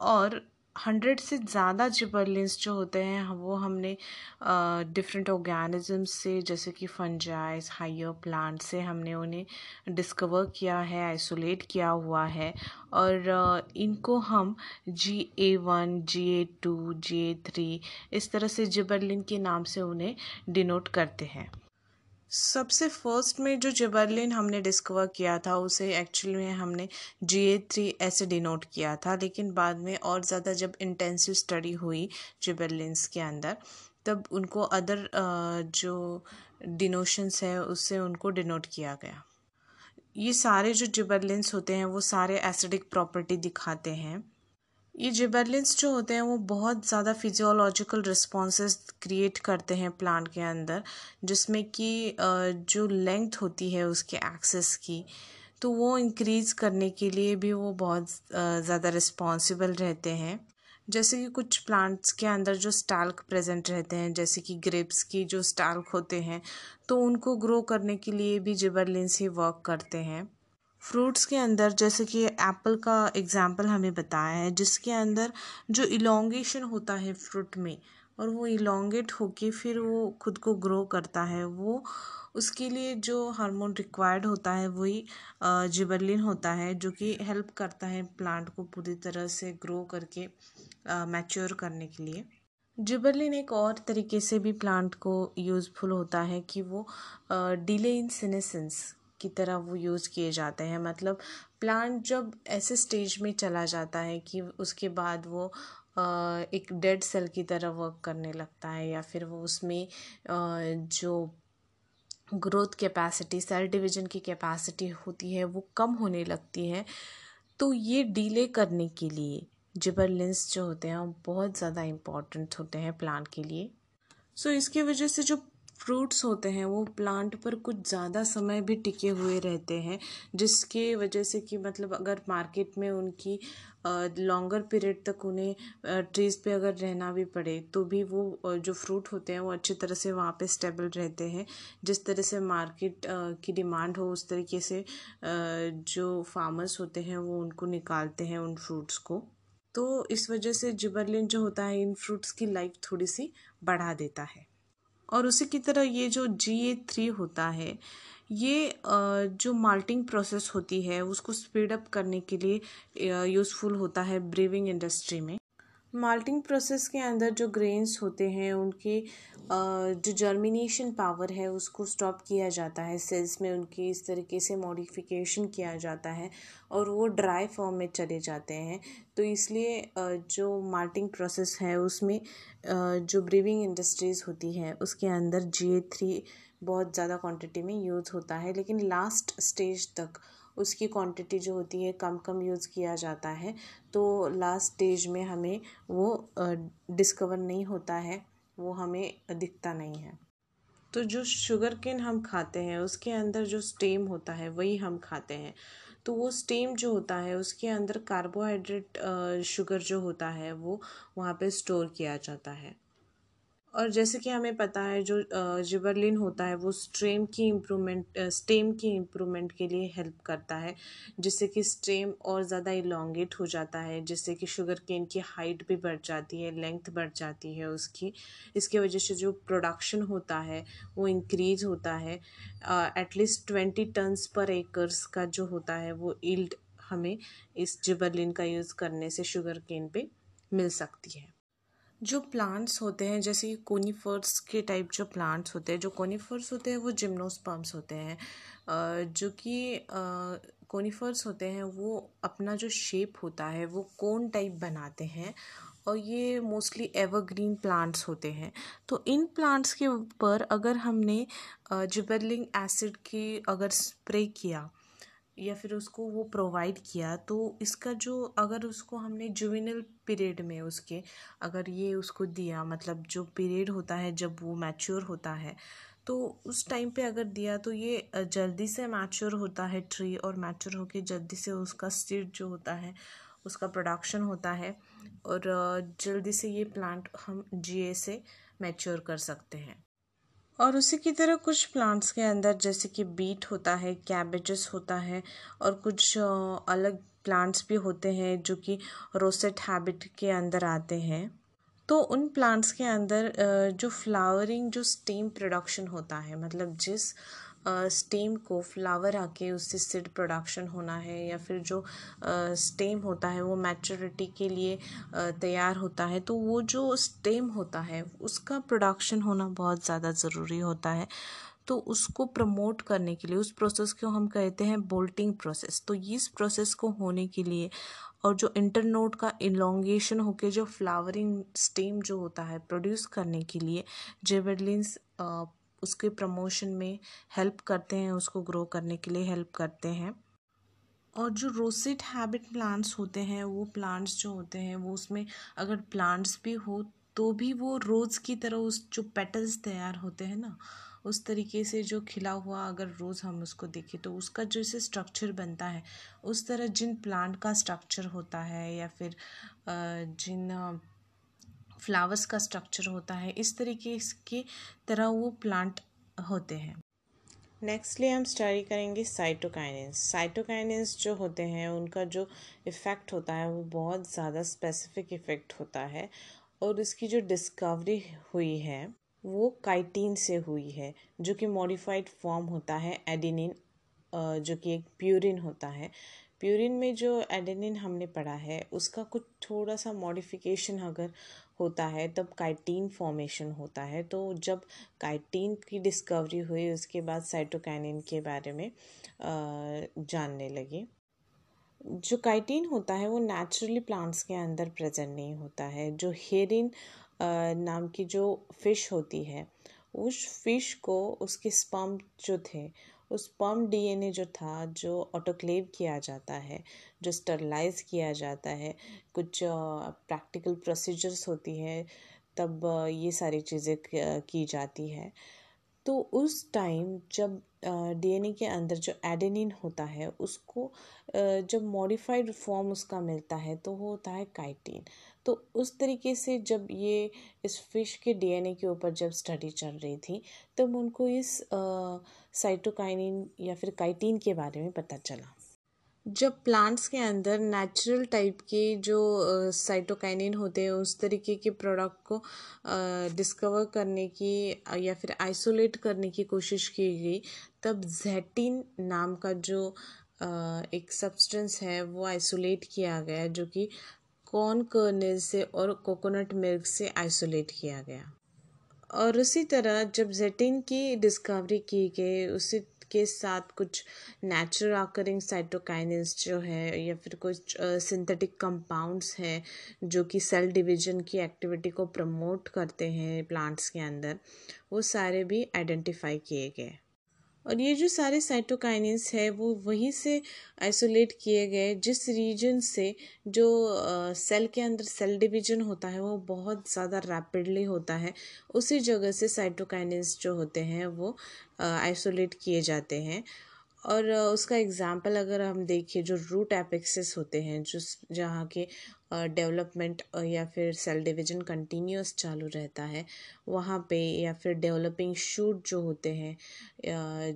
और हंड्रेड से ज़्यादा जिबरलिन्स जो होते हैं वो हमने डिफरेंट ऑर्गेनिज़म्स से, जैसे कि फंजाइज हाइयर प्लांट से हमने उन्हें डिस्कवर किया है आइसोलेट किया हुआ है और इनको हम G A one G A two G A three इस तरह से जिबरलिन के नाम से उन्हें डिनोट करते हैं। सबसे फ़र्स्ट में जो जिबरलिन हमने डिस्कवर किया था, उसे एक्चुअली में हमने जी ए थ्री ऐसे डिनोट किया था, लेकिन बाद में और ज़्यादा जब इंटेंसिव स्टडी हुई जिबरलिन्स के अंदर, तब उनको अदर जो डिनोशंस है, उससे उनको डिनोट किया गया। ये सारे जो जिबरलिन्स होते हैं, वो सारे एसिडिक प्रॉपर्टी दिखाते हैं। ये जिबरलिन्स जो होते हैं, वो बहुत ज़्यादा फिजियोलॉजिकल रिस्पॉन्सेस क्रिएट करते हैं प्लांट के अंदर, जिसमें कि जो लेंथ होती है उसके एक्सेस की तो वो इंक्रीज़ करने के लिए भी वो बहुत ज़्यादा रिस्पॉन्सिबल रहते हैं। जैसे कि कुछ प्लांट्स के अंदर जो स्टाल्क प्रेजेंट रहते हैं, जैसे कि ग्रेप्स की जो स्टाल्क होते हैं तो उनको ग्रो करने के लिए भी जिबरलिन्स ही वर्क करते हैं। फ्रूट्स के अंदर, जैसे कि एप्पल का एग्ज़ाम्पल हमें बताया है, जिसके अंदर जो इलोंगेशन होता है फ्रूट में, और वो इलोंगेट होके फिर वो खुद को ग्रो करता है, वो उसके लिए जो हार्मोन रिक्वायर्ड होता है, वही जिबरलिन होता है, जो कि हेल्प करता है प्लांट को पूरी तरह से ग्रो करके मैच्योर करने के लिए। जिबरलिन एक और तरीके से भी प्लांट को यूज़फुल होता है कि वो डिले इन सिनेसेंस की तरह वो यूज़ किए जाते हैं। मतलब प्लांट जब ऐसे स्टेज में चला जाता है कि उसके बाद वो एक डेड सेल की तरह वर्क करने लगता है या फिर वो उसमें जो ग्रोथ कैपेसिटी सेल डिवीज़न की कैपेसिटी होती है वो कम होने लगती है। तो ये डीले करने के लिए जिबरलिंस जो होते हैं वो बहुत ज़्यादा इंपॉर्टेंट होते हैं प्लांट के लिए। सो so, इसकी वजह से जो फ्रूट्स होते हैं, वो प्लांट पर कुछ ज़्यादा समय भी टिके हुए रहते हैं, जिसके वजह से कि मतलब अगर मार्केट में उनकी लॉन्गर पीरियड तक उन्हें ट्रीज़ पे अगर रहना भी पड़े तो भी वो जो फ्रूट होते हैं वो अच्छी तरह से वहाँ पे स्टेबल रहते हैं। जिस तरह से मार्केट की डिमांड हो, उस तरीके से जो फार्मर्स होते हैं वो उनको निकालते हैं उन फ्रूट्स को। तो इस वजह से जिबरलिन जो होता है, इन फ्रूट्स की लाइफ थोड़ी सी बढ़ा देता है। और उसी की तरह ये जो जी ए थ्री होता है, ये जो माल्टिंग प्रोसेस होती है, उसको स्पीडअप करने के लिए यूज़फुल होता है ब्रीविंग इंडस्ट्री में। माल्टिंग प्रोसेस के अंदर जो ग्रेन्स होते हैं, उनके जो जर्मिनेशन पावर है, उसको स्टॉप किया जाता है। सेल्स में उनकी इस तरीके से मॉडिफिकेशन किया जाता है और वो ड्राई फॉर्म में चले जाते हैं। तो इसलिए जो माल्टिंग प्रोसेस है, उसमें जो ब्रीविंग इंडस्ट्रीज़ होती है, उसके अंदर जी ए थ्री बहुत ज़्यादा क्वांटिटी में यूज़ होता है। लेकिन लास्ट स्टेज तक उसकी क्वांटिटी जो होती है कम कम यूज़ किया जाता है। तो लास्ट स्टेज में हमें वो डिस्कवर नहीं होता है, वो हमें दिखता नहीं है। तो जो शुगर केन हम खाते हैं, उसके अंदर जो स्टेम होता है, वही हम खाते हैं। तो वो स्टेम जो होता है, उसके अंदर कार्बोहाइड्रेट शुगर जो होता है, वो वहाँ पे स्टोर किया जाता है। और जैसे कि हमें पता है जो जिबरलिन होता है, वो स्ट्रेम की इम्प्रूवमेंट स्टेम की इम्प्रूवमेंट के लिए हेल्प करता है, जिससे कि स्ट्रेम और ज़्यादा इलोंगेट हो जाता है, जिससे कि शुगर केन की हाइट भी बढ़ जाती है, लेंथ बढ़ जाती है उसकी। इसके वजह से जो प्रोडक्शन होता है, वो इंक्रीज होता है। At least twenty tons per acres का जो होता है, वो इल्ड हमें इस जिबरलिन का यूज़ करने से शुगर केन पे मिल सकती है। जो प्लांट्स होते हैं, जैसे कोनीफर्स के टाइप जो प्लांट्स होते हैं, जो कोनीफर्स होते हैं, वो जिम्नोस्पर्म्स होते हैं। जो कि कोनीफर्स होते हैं, वो अपना जो शेप होता है, वो कोन टाइप बनाते हैं और ये मोस्टली एवरग्रीन प्लांट्स होते हैं। तो इन प्लांट्स के ऊपर अगर हमने जिबरलिंग एसिड की अगर स्प्रे किया या फिर उसको वो प्रोवाइड किया तो इसका जो अगर उसको हमने जुविनल पीरियड में उसके अगर ये उसको दिया मतलब जो पीरियड होता है जब वो मैच्योर होता है तो उस टाइम पे अगर दिया तो ये जल्दी से मैच्योर होता है ट्री और मैच्योर होके जल्दी से उसका सीड जो होता है, उसका प्रोडक्शन होता है और जल्दी से ये प्लांट हम जीए से मैच्योर कर सकते हैं। और उसी की तरह कुछ प्लांट्स के अंदर, जैसे कि बीट होता है कैबेजेस होता है और कुछ अलग प्लांट्स भी होते हैं जो कि रोसेट हैबिट के अंदर आते हैं। तो उन प्लांट्स के अंदर जो फ्लावरिंग जो स्टीम प्रोडक्शन होता है मतलब जिस स्टेम को फ्लावर आके उससे सीड प्रोडक्शन होना है या फिर जो स्टेम होता है वो मैच्योरिटी के लिए तैयार होता है तो वो जो स्टेम होता है, उसका प्रोडक्शन होना बहुत ज़्यादा ज़रूरी होता है। तो उसको प्रमोट करने के लिए, उस प्रोसेस को हम कहते हैं बोल्टिंग प्रोसेस तो इस प्रोसेस को होने के लिए और जो इंटरनोड का इलोंगेशन होके जो फ्लावरिंग स्टेम जो होता है प्रोड्यूस करने के लिए जेबरलिन्स उसके प्रमोशन में हेल्प करते हैं, उसको ग्रो करने के लिए हेल्प करते हैं। और जो रोसिट हैबिट प्लांट्स होते हैं, वो प्लांट्स जो होते हैं, वो उसमें अगर प्लांट्स भी हो तो भी वो रोज़ की तरह उस जो पेटल्स तैयार होते हैं ना, उस तरीके से जो खिला हुआ अगर रोज़ हम उसको देखें तो उसका जैसे स्ट्रक्चर बनता है, उस तरह जिन प्लांट का स्ट्रक्चर होता है, या फिर जिन फ्लावर्स का स्ट्रक्चर होता है, इस तरीके की तरह वो प्लांट होते हैं। नेक्स्टली हम स्टडी करेंगे साइटोकाइनेंस साइटोकाइनेंस जो होते हैं, उनका जो इफ़ेक्ट होता है, वो बहुत ज़्यादा स्पेसिफिक इफ़ेक्ट होता है और इसकी जो डिस्कवरी हुई है, वो काइटीन से हुई है, जो कि मॉडिफाइड फॉर्म होता है एडिनिन जो कि एक प्यूरिन होता है। प्यूरिन में जो एडेनिन हमने पढ़ा है, उसका कुछ थोड़ा सा मॉडिफिकेशन अगर होता है, तब काइटीन फॉर्मेशन होता है। तो जब काइटीन की डिस्कवरी हुई, उसके बाद साइटोकाइनिन के बारे में जानने लगे। जो काइटीन होता है, वो नेचुरली प्लांट्स के अंदर प्रेजेंट नहीं होता है। जो हेरिन नाम की जो फ़िश होती है, उस फ़िश को, उसके स्पम्प जो थे उस पम्प डीएनए जो था, जो ऑटोक्लेव किया जाता है, जो स्टरलाइज किया जाता है, कुछ प्रैक्टिकल प्रोसीजर्स होती है, तब ये सारी चीज़ें की जाती है। तो उस टाइम जब डीएनए के अंदर जो एडेनिन होता है, उसको जब मॉडिफाइड फॉर्म उसका मिलता है तो वो होता है काइटिन तो उस तरीके से जब ये इस फ़िश के डीएनए के ऊपर जब स्टडी चल रही थी, तब उनको इस साइटोकाइनिन या फिर काइटीन के बारे में पता चला। जब प्लांट्स के अंदर नेचुरल टाइप के जो साइटोकाइनिन होते हैं, उस तरीके के प्रोडक्ट को डिस्कवर करने की या फिर आइसोलेट करने की कोशिश की गई, तब जैटिन नाम का जो एक सब्सटेंस है, वो आइसोलेट किया गया, जो कि कॉर्न कर्नल से और कोकोनट मिल्क से आइसोलेट किया गया। और उसी तरह जब जेटिन की डिस्कवरी की गई, उसी के साथ कुछ नेचुरल आकरिंग साइटोकाइनेंस जो है या फिर कुछ सिंथेटिक कंपाउंड्स हैं जो कि सेल डिवीज़न की एक्टिविटी को प्रमोट करते हैं प्लांट्स के अंदर, वो सारे भी आइडेंटिफाई किए गए। और ये जो सारे साइटोकाइनिन्स है, वो वहीं से आइसोलेट किए गए, जिस रीजन से जो सेल के अंदर सेल डिवीज़न होता है, वो बहुत ज़्यादा रैपिडली होता है, उसी जगह से साइटोकाइनिन्स जो होते हैं, वो आइसोलेट किए जाते हैं। और उसका एग्ज़ाम्पल अगर हम देखें, जो रूट एपेक्सिस होते हैं, जो जहाँ के डेवलपमेंट या फिर सेल डिवीज़न कंटिन्यूस चालू रहता है, वहाँ पे या फिर डेवलपिंग शूट जो होते हैं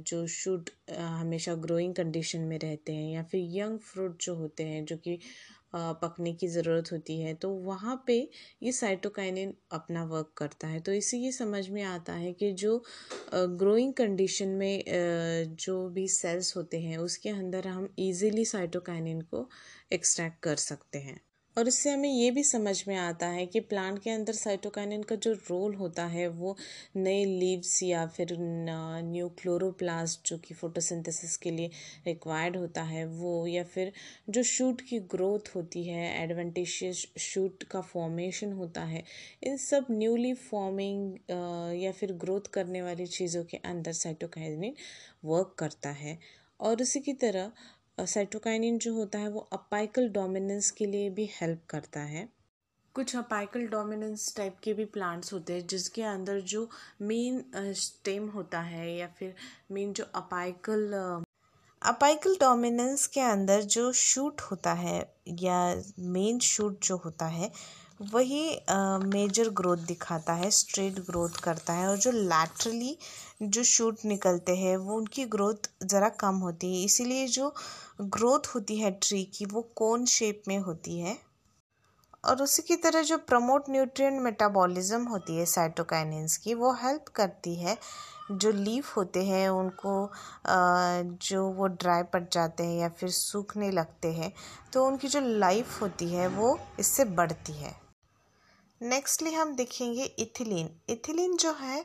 जो शूट हमेशा ग्रोइंग कंडीशन में रहते हैं, या फिर यंग फ्रूट जो होते हैं, जो कि पकने की ज़रूरत होती है तो वहाँ पे ये साइटोकाइनिन अपना वर्क करता है। तो इसी ये समझ में आता है कि जो ग्रोइंग कंडीशन में जो भी सेल्स होते हैं, उसके अंदर हम इजीली साइटोकाइनिन को एक्सट्रैक्ट कर सकते हैं। और इससे हमें ये भी समझ में आता है कि प्लांट के अंदर साइटोकाइनिन का जो रोल होता है, वो नए लीव्स या फिर न्यू क्लोरोप्लास्ट जो कि फोटोसिंथेसिस के लिए रिक्वायर्ड होता है, वो या फिर जो शूट की ग्रोथ होती है एडवेंटिशियस शूट का फॉर्मेशन होता है, इन सब न्यूली फॉर्मिंग या फिर ग्रोथ करने वाली चीज़ों के अंदर साइटोकाइनिन वर्क करता है। और उसी की तरह साइटोकाइनिन जो होता है वो अपाइकल डोमिनेंस के लिए भी हेल्प करता है। कुछ अपाइकल डोमिनेंस टाइप के भी प्लांट्स होते हैं, जिसके अंदर जो मेन स्टेम होता है या फिर मेन जो अपाइकल अपाइकल डोमिनेंस के अंदर जो शूट होता है या मेन शूट जो होता है वही मेजर ग्रोथ दिखाता है स्ट्रेट ग्रोथ करता है और जो लैटरली जो शूट निकलते हैं, वो उनकी ग्रोथ ज़रा कम होती है। इसीलिए जो ग्रोथ होती है ट्री की, वो कौन शेप में होती है। और उसी की तरह जो प्रमोट न्यूट्रिएंट मेटाबॉलिज्म होती है साइटोकाइनिन्स की, वो हेल्प करती है। जो लीफ होते हैं, उनको जो वो ड्राई पड़ जाते हैं या फिर सूखने लगते हैं तो उनकी जो लाइफ होती है, वो इससे बढ़ती है। नेक्स्टली हम देखेंगे इथिलीन इथिलीन जो है,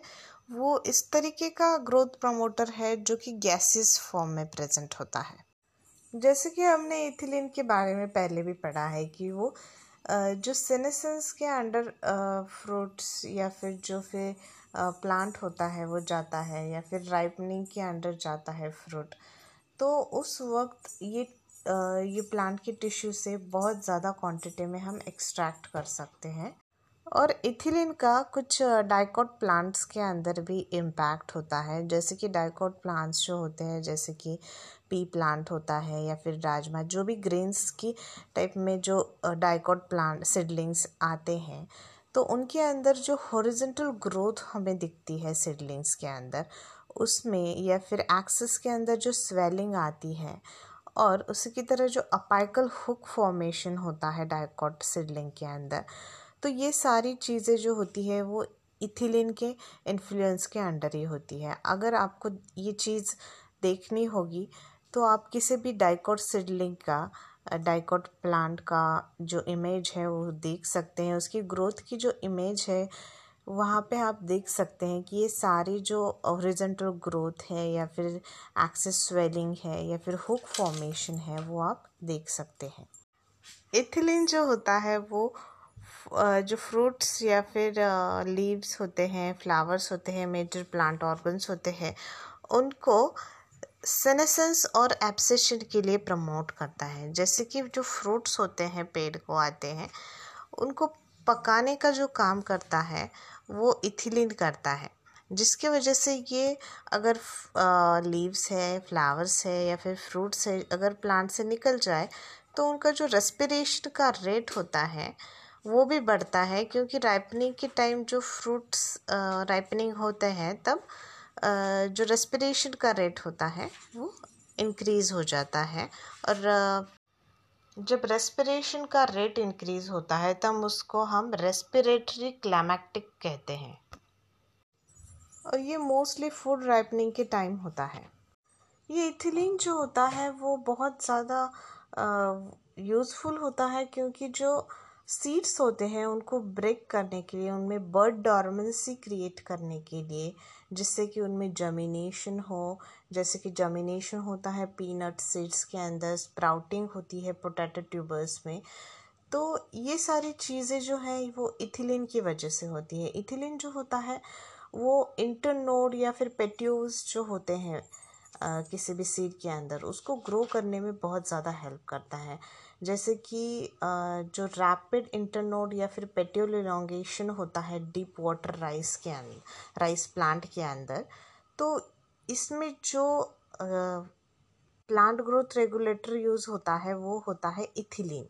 वो इस तरीके का ग्रोथ प्रमोटर है जो कि गैसेस फॉर्म में प्रेजेंट होता है। जैसे कि हमने इथिलीन के बारे में पहले भी पढ़ा है कि वो जो सेनेसेंस के अंडर फ्रूट्स या फिर जो फिर प्लांट होता है, वो जाता है या फिर राइपनिंग के अंडर जाता है फ्रूट तो उस वक्त ये ये प्लांट के टिश्यू से बहुत ज़्यादा क्वांटिटी में हम एक्सट्रैक्ट कर सकते हैं। और इथिलीन का कुछ डाइकोट प्लांट्स के अंदर भी इम्पैक्ट होता है। जैसे कि डाइकोट प्लांट्स जो होते हैं, जैसे कि पी प्लांट होता है या फिर राजमा, जो भी ग्रेन्स की टाइप में जो डाइकोट प्लांट सिडलिंग्स आते हैं तो उनके अंदर जो हॉरिजेंटल ग्रोथ हमें दिखती है सिडलिंग्स के अंदर, उसमें या फिर एक्सिस के अंदर जो स्वेलिंग आती है और उसी की तरह जो अपाइकल हुक फॉर्मेशन होता है डाइकोट सिडलिंग के अंदर तो ये सारी चीज़ें जो होती है, वो इथिलीन के इन्फ्लुएंस के अंडर ही होती है। अगर आपको ये चीज़ देखनी होगी तो आप किसी भी डाइकोट सिडलिंग का डाइकोट प्लांट का जो इमेज है, वो देख सकते हैं। उसकी ग्रोथ की जो इमेज है, वहाँ पे आप देख सकते हैं कि ये सारी जो ओरिजेंटल ग्रोथ है, या फिर एक्सेस स्वेलिंग है, या फिर हुक फॉर्मेशन है, वो आप देख सकते हैं। इथिलीन जो होता है, वो जो फ्रूट्स या फिर लीव्स होते हैं फ्लावर्स होते हैं मेजर प्लांट ऑर्गन्स होते हैं, उनको सेनेसेंस और एब्सेशन के लिए प्रमोट करता है। जैसे कि जो फ्रूट्स होते हैं, पेड़ को आते हैं, उनको पकाने का जो काम करता है, वो इथिलीन करता है, जिसके वजह से ये अगर लीव्स है फ्लावर्स है या फिर फ्रूट्स है, अगर प्लांट से निकल जाए तो उनका जो रेस्पिरेशन का रेट होता है वो भी बढ़ता है क्योंकि राइपनिंग के टाइम जो फ्रूट्स राइपनिंग होते हैं, तब जो रेस्पिरेशन का रेट होता है, वो इंक्रीज़ हो जाता है। और जब रेस्पिरेशन का रेट इंक्रीज़ होता है, तब उसको हम रेस्पिरेटरी क्लैमेक्टिक कहते हैं। और ये मोस्टली फ़ूड राइपनिंग के टाइम होता है। ये इथिलीन जो होता है, वो बहुत ज़्यादा यूज़फुल होता है क्योंकि जो सीड्स होते हैं उनको ब्रेक करने के लिए, उनमें बर्ड डॉर्मेंसी क्रिएट करने के लिए, जिससे कि उनमें जमीनेशन हो। जैसे कि जमीनेशन होता है पीनट सीड्स के अंदर स्प्राउटिंग होती है पोटैटो ट्यूबर्स में। तो ये सारी चीज़ें जो हैं, वो इथिलीन की वजह से होती है। इथिलीन जो होता है, वो इंटरनोड या फिर पेट्यूज जो होते हैं किसी भी सीड के अंदर, उसको ग्रो करने में बहुत ज़्यादा हेल्प करता है। जैसे कि जो रैपिड इंटरनोड या फिर पेट्योल इलोंगेशन होता है डीप वाटर राइस के अंदर राइस प्लांट के अंदर तो इसमें जो प्लांट ग्रोथ रेगुलेटर यूज़ होता है, वो होता है इथिलीन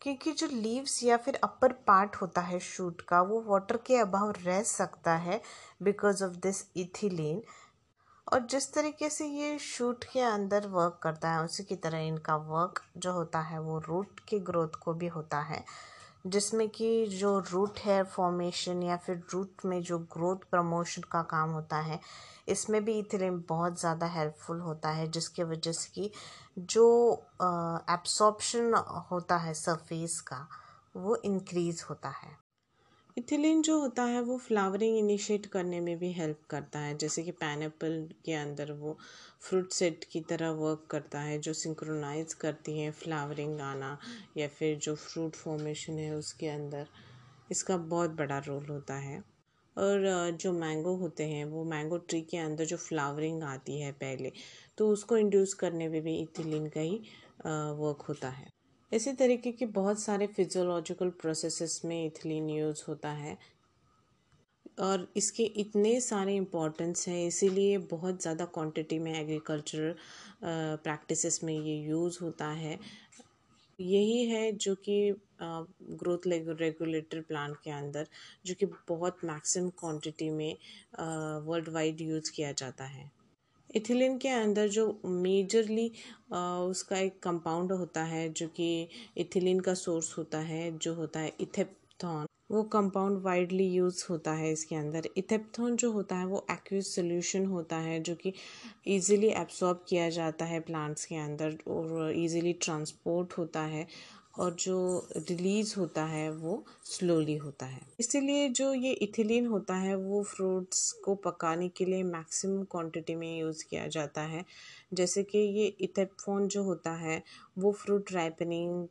क्योंकि जो लीव्स या फिर अपर पार्ट होता है शूट का, वो वाटर के अभाव रह सकता है बिकॉज़ ऑफ़ दिस इथिलीन और जिस तरीके से ये शूट के अंदर वर्क करता है, उसी की तरह इनका वर्क जो होता है, वो रूट की ग्रोथ को भी होता है। जिसमें कि जो रूट हेयर फॉर्मेशन या फिर रूट में जो ग्रोथ प्रमोशन का काम होता है, इसमें भी इथिलीन बहुत ज़्यादा हेल्पफुल होता है, जिसके वजह से कि जो एब्सॉर्प्शन होता है सरफेस का, वो इंक्रीज़ होता है। इथिलीन जो होता है, वो फ्लावरिंग इनिशिएट करने में भी हेल्प करता है। जैसे कि पाइनएप्पल के अंदर वो फ्रूट सेट की तरह वर्क करता है, जो सिंक्रोनाइज करती है फ्लावरिंग आना या फिर जो फ्रूट फॉर्मेशन है उसके अंदर। इसका बहुत बड़ा रोल होता है। और जो मैंगो होते हैं, वो मैंगो ट्री के अंदर जो फ्लावरिंग आती है पहले तो उसको इंड्यूस करने में भी इथिलीन का ही वर्क होता है। इसी तरीके के बहुत सारे फिजियोलॉजिकल प्रोसेसेस में इथिलीन यूज़ होता है। और इसके इतने सारे इम्पोर्टेंस हैं, इसीलिए बहुत ज़्यादा क्वांटिटी में एग्रीकल्चर प्रैक्टिसेस में ये यूज़ होता है। यही है जो कि ग्रोथ रेगुलेटर प्लांट के अंदर, जो कि बहुत मैक्सिमम क्वांटिटी में वर्ल्ड वाइड यूज़ किया जाता है। इथिलीन के अंदर जो मेजरली उसका एक कंपाउंड होता है जो कि इथिलीन का सोर्स होता है, जो होता है इथेप्थॉन। वो कंपाउंड वाइडली यूज़ होता है इसके अंदर। इथेप्थॉन जो होता है वो एक्यूज सोल्यूशन होता है, जो कि इजीली एब्सॉर्ब किया जाता है प्लांट्स के अंदर और इजीली ट्रांसपोर्ट होता है। और जो रिलीज़ होता है, वो स्लोली होता है। इसीलिए जो ये इथिलीन होता है, वो फ्रूट्स को पकाने के लिए मैक्सिमम क्वांटिटी में यूज़ किया जाता है। जैसे कि ये इथेपफोन जो होता है, वो फ्रूट राइपनिंग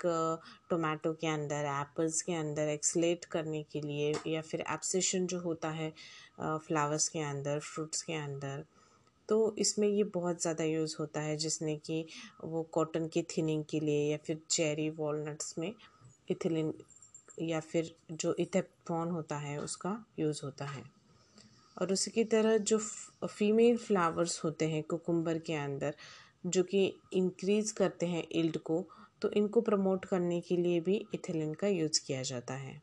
टोमेटो के अंदर एप्पल्स के अंदर एक्सलेट करने के लिए या फिर एप्सेशन जो होता है फ्लावर्स के अंदर फ्रूट्स के अंदर तो इसमें ये बहुत ज़्यादा यूज़ होता है, जिसने कि वो कॉटन की थिनिंग के लिए या फिर चेरी वॉलनट्स में इथिलिन या फिर जो इथेप्रॉन होता है उसका यूज़ होता है। और उसी की तरह जो फीमेल फ्लावर्स होते हैं कुकुम्बर के अंदर, जो कि इंक्रीज़ करते हैं इल्ड को तो इनको प्रमोट करने के लिए भी इथिलिन का यूज़ किया जाता है।